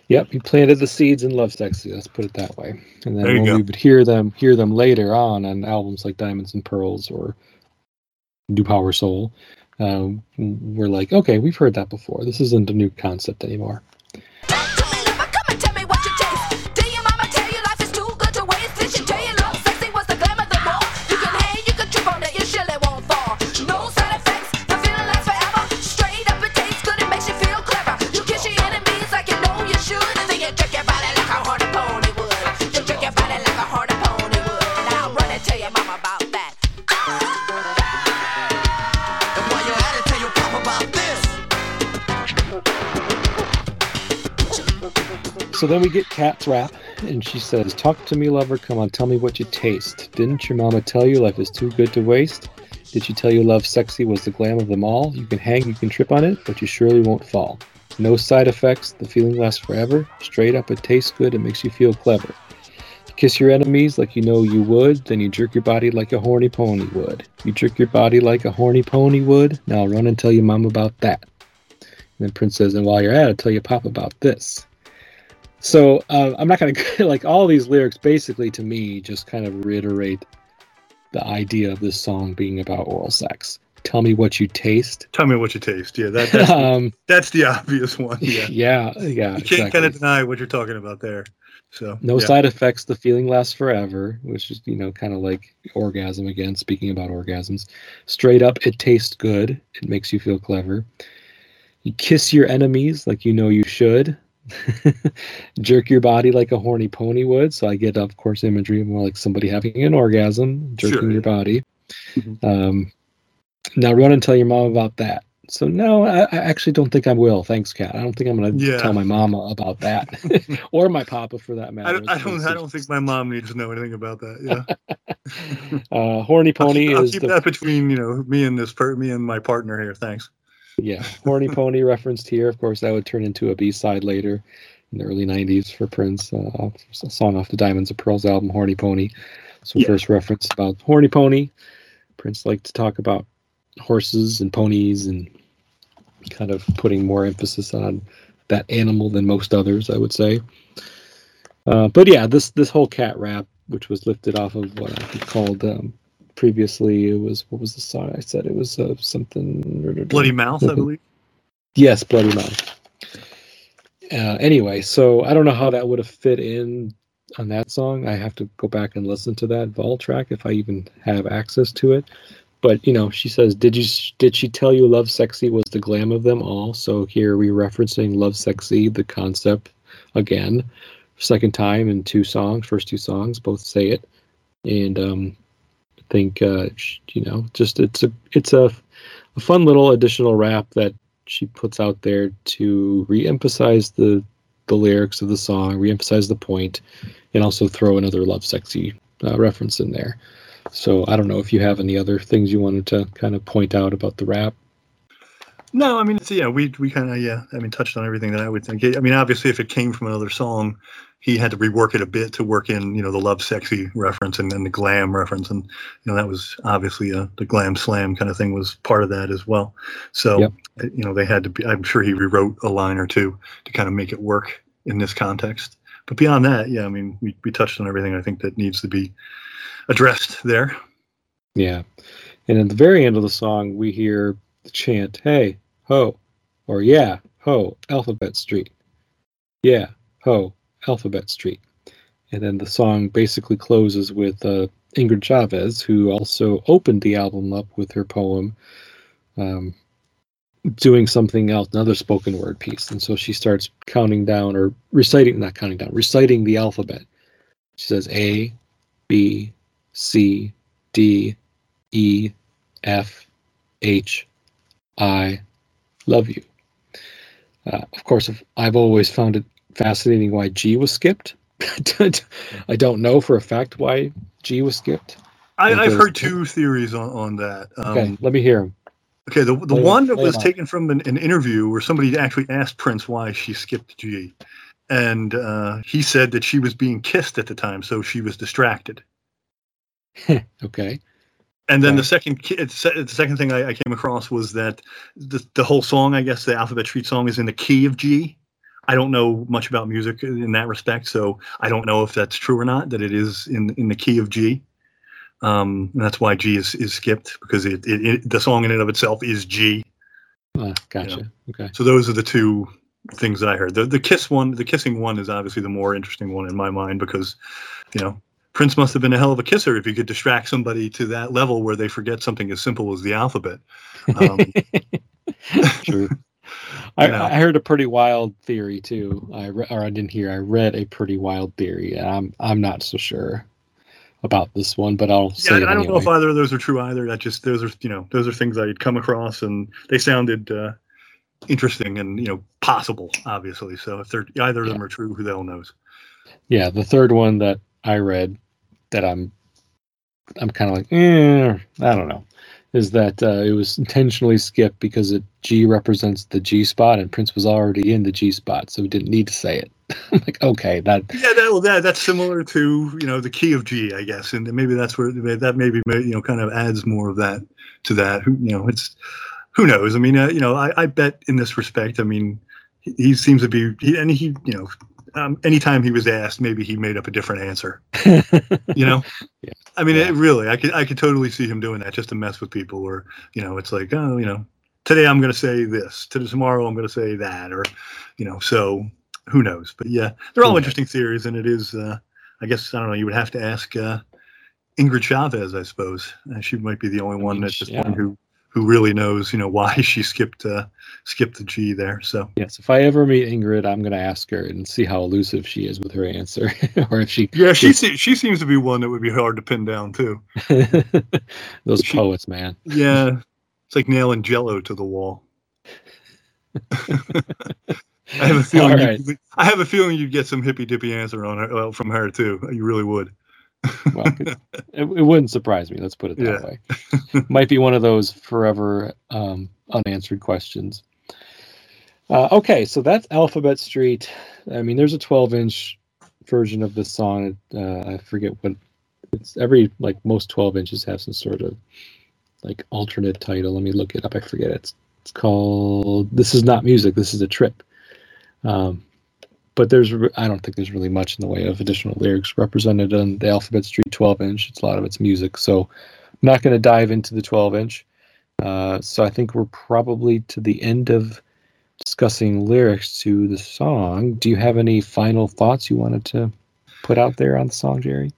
Yep, he planted the seeds in Love Sexy. Let's put it that way. And then when go. we would hear them, hear them later on on albums like Diamonds and Pearls or New Power Soul, uh, we're like, okay, we've heard that before. This isn't a new concept anymore. Then we get Cat's rap, and she says, Talk to me, lover. Come on, tell me what you taste. Didn't your mama tell you life is too good to waste? Did she tell you love sexy was the glam of them all? You can hang, you can trip on it, but you surely won't fall. No side effects. The feeling lasts forever. Straight up, it tastes good. It makes you feel clever. Kiss your enemies like you know you would. Then you jerk your body like a horny pony would. You jerk your body like a horny pony would. Now run and tell your mom about that. And then Prince says, and while you're at it, tell your pop about this. So uh, I'm not going (laughs) to like all these lyrics. Basically, to me, just kind of reiterate the idea of this song being about oral sex. Tell me what you taste. Tell me what you taste. Yeah, that, that's, um, that's the (laughs) obvious one. Yeah. (laughs) yeah, yeah. You can't exactly. kind of deny what you're talking about there. So No yeah. side effects. The feeling lasts forever, which is you know kind of like orgasm again. Speaking about orgasms, straight up, it tastes good. It makes you feel clever. You kiss your enemies like you know you should. (laughs) Jerk your body like a horny pony would. So I get, of course, imagery more like somebody having an orgasm, jerking Sure. your body. Mhm. Um, now run and tell your mom about that. So no, I, I actually don't think I will. Thanks, Cat. I don't think I'm going to Yeah. tell my mama about that, (laughs) (laughs) or my papa for that matter. I don't, I don't. I don't think my mom needs to know anything about that. Yeah, uh, horny I'll pony keep, I'll is keep the that between you know me and this per, me and my partner here. Thanks. Yeah horny pony referenced here. Of course, that would turn into a B side later in the early '90s for Prince, uh, a song off the Diamonds and Pearls album, "Horny Pony." So Yeah. first reference about horny pony. Prince liked to talk about horses and ponies and kind of putting more emphasis on that animal than most others, I would say. Uh, but yeah, this this whole cat rap, which was lifted off of what I called um, previously, it was what was the song I said? It was uh, something Bloody mouth, I believe. Yes, Bloody Mouth. Uh, anyway, so I don't know how that would have fit in on that song. I have to go back and listen to that Vault track if I even have access to it. But you know, she says, "Did you? Did she tell you Lovesexy was the glam of them all?" So here we're referencing Lovesexy, the concept again, second time in two songs. First two songs both say it, and um, think uh, you know, just it's a it's a, a fun little additional rap that she puts out there to re-emphasize the the lyrics of the song, re-emphasize the point, and also throw another love sexy uh, reference in there. So I don't know if you have any other things you wanted to kind of point out about the rap. No, I mean, yeah, we we kind of yeah, I mean, touched on everything that I would think. I mean, obviously, if it came from another song, he had to rework it a bit to work in you know the love sexy reference and then the glam reference, and you know that was obviously a, the glam slam kind of thing was part of that as well. So Yep. uh, you know they had to be. I'm sure he rewrote a line or two to kind of make it work in this context. But beyond that, yeah, I mean, we we touched on everything I think that needs to be addressed there. Yeah. And at the very end of the song, we hear the chant, hey, ho, or yeah, ho, Alphabet Street. Yeah, ho, Alphabet Street. And then the song basically closes with uh, Ingrid Chavez, who also opened the album up with her poem, um, doing something else, another spoken word piece. And so she starts counting down or reciting, not counting down, reciting the alphabet. She says A, B, C, D, E, F, H, I, love you. Uh, of course, I've always found it fascinating why G was skipped. (laughs) I don't know for a fact why G was skipped. I, I've heard two theories on, on that. Um, Okay, let me hear them. Okay, the the Lay one that was out. taken from an, an interview where somebody actually asked Prince why she skipped G, and uh, he said that she was being kissed at the time, so she was distracted. (laughs) Okay. And then Okay. the second the second thing I, I came across was that the the whole song, I guess the Alphabet Street song, is in the key of G. I don't know much about music in that respect, so I don't know if that's true or not. That it is in in the key of G. Um, and that's why G is, is skipped because it, it, it the song in and of itself is G. Uh, gotcha. Okay. So those are the two things that I heard. The the kiss one, the kissing one is obviously the more interesting one in my mind because, you know, Prince must have been a hell of a kisser if he could distract somebody to that level where they forget something as simple as the alphabet. (laughs) Um, True. I. I heard a pretty wild theory too. I re- or I didn't hear. I read a pretty wild theory. and I'm I'm not so sure about this one, but I'll yeah, I it don't know if either of those are true either. That just those are you know those are things I'd come across and they sounded uh, interesting and you know possible obviously. So if they're either of them are true, who the hell knows? Yeah, the third one that I read that I'm I'm kind of like, eh, I don't know, is that uh, it was intentionally skipped because it G represents the G spot, and Prince was already in the G spot, so we didn't need to say it. (laughs) I'm like, okay, that Yeah, that, well, that that's similar to you know the key of G, I guess, and maybe that's where that maybe you know kind of adds more of that to that. Who you know, it's who knows. I mean, uh, you know, I, I bet in this respect, I mean, he, he seems to be, he, and he, you know, um, anytime he was asked, maybe he made up a different answer. (laughs) You know, Yeah. I mean, Yeah. it really, I could, I could totally see him doing that just to mess with people, or you know, it's like, oh, you know, today I'm going to say this, to tomorrow I'm going to say that, or you know, so who knows? But yeah, they're all knows? interesting theories, and it is, uh, I guess, I don't know. You would have to ask uh, Ingrid Chavez, I suppose. Uh, she might be the only one at this yeah. point who who really knows, you know, why (laughs) she skipped uh, skipped the G there. So yes. If I ever meet Ingrid, I'm going to ask her and see how elusive she is with her answer, (laughs) or if she yeah, she se- she seems to be one that would be hard to pin down too. (laughs) those She- poets, man. Yeah, it's like nailing Jello to the wall. I have a feeling. Right. you'd- I have a feeling you'd get some hippy dippy answer on her well, from her too. You really would. Well, it, it wouldn't surprise me. Let's put it that Yeah. way. Might be one of those forever um, unanswered questions. Uh, okay, so that's Alphabet Street. I mean, there's a 12 inch version of this song. Uh, I forget what it's every like most 12 inches have some sort of like alternate title. Let me look it up. I forget it's it's called This is not music. This is a trip. Um, but there's I don't think there's really much in the way of additional lyrics represented on the Alphabet Street 12 inch. It's a lot of it's music, so I'm not going to dive into the 12 inch. Uh, so I think we're probably to the end of discussing lyrics to the song. Do you have any final thoughts you wanted to put out there on the song, Jerry?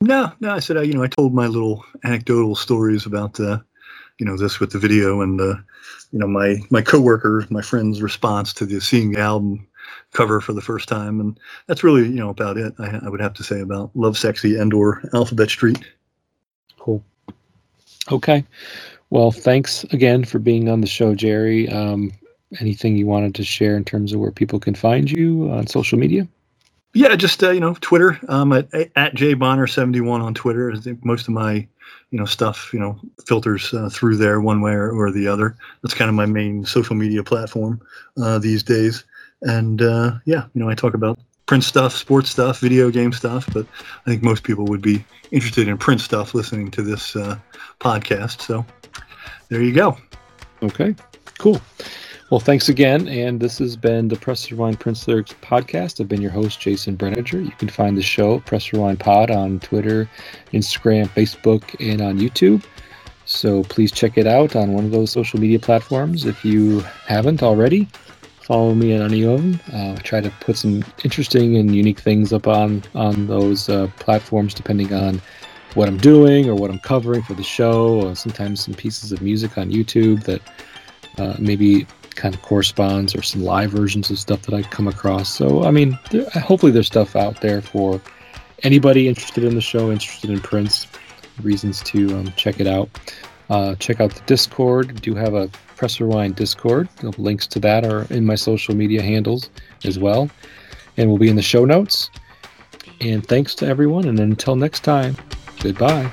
No, no. I said, uh, you know, I told my little anecdotal stories about, uh, you know, this with the video and, uh, you know, my my coworker, my friend's response to the seeing the album cover for the first time, and that's really, you know, about it. I, I would have to say about Lovesexy and or Alphabet Street. Cool. Okay. Well, thanks again for being on the show, Jerry. Um, anything you wanted to share in terms of where people can find you on social media? Yeah, just uh, you know, Twitter. Um, at at jbonner71 on Twitter. I think most of my, you know, stuff, you know, filters uh, through there one way or, or the other. That's kind of my main social media platform uh, these days. And uh, yeah, you know, I talk about Prince stuff, sports stuff, video game stuff. But I think most people would be interested in Prince stuff listening to this uh, podcast. So there you go. Okay, cool. Well, thanks again. And this has been the Press Rewind Prince Lyrics podcast. I've been your host, Jason Brenninger. You can find the show, Press Rewind Pod, on Twitter, Instagram, Facebook, and on YouTube. So please check it out on one of those social media platforms if you haven't already. Follow me on any of them. Uh, I try to put some interesting and unique things up on on those uh, platforms, depending on what I'm doing or what I'm covering for the show, or sometimes some pieces of music on YouTube that uh, maybe kind of corresponds or some live versions of stuff that I come across. So, I mean, there, hopefully there's stuff out there for anybody interested in the show, interested in Prince, reasons to um, check it out. Uh, check out the Discord. We do have a Press Rewind Discord. The links to that are in my social media handles as well, and will be in the show notes. And thanks to everyone. And until next time, goodbye.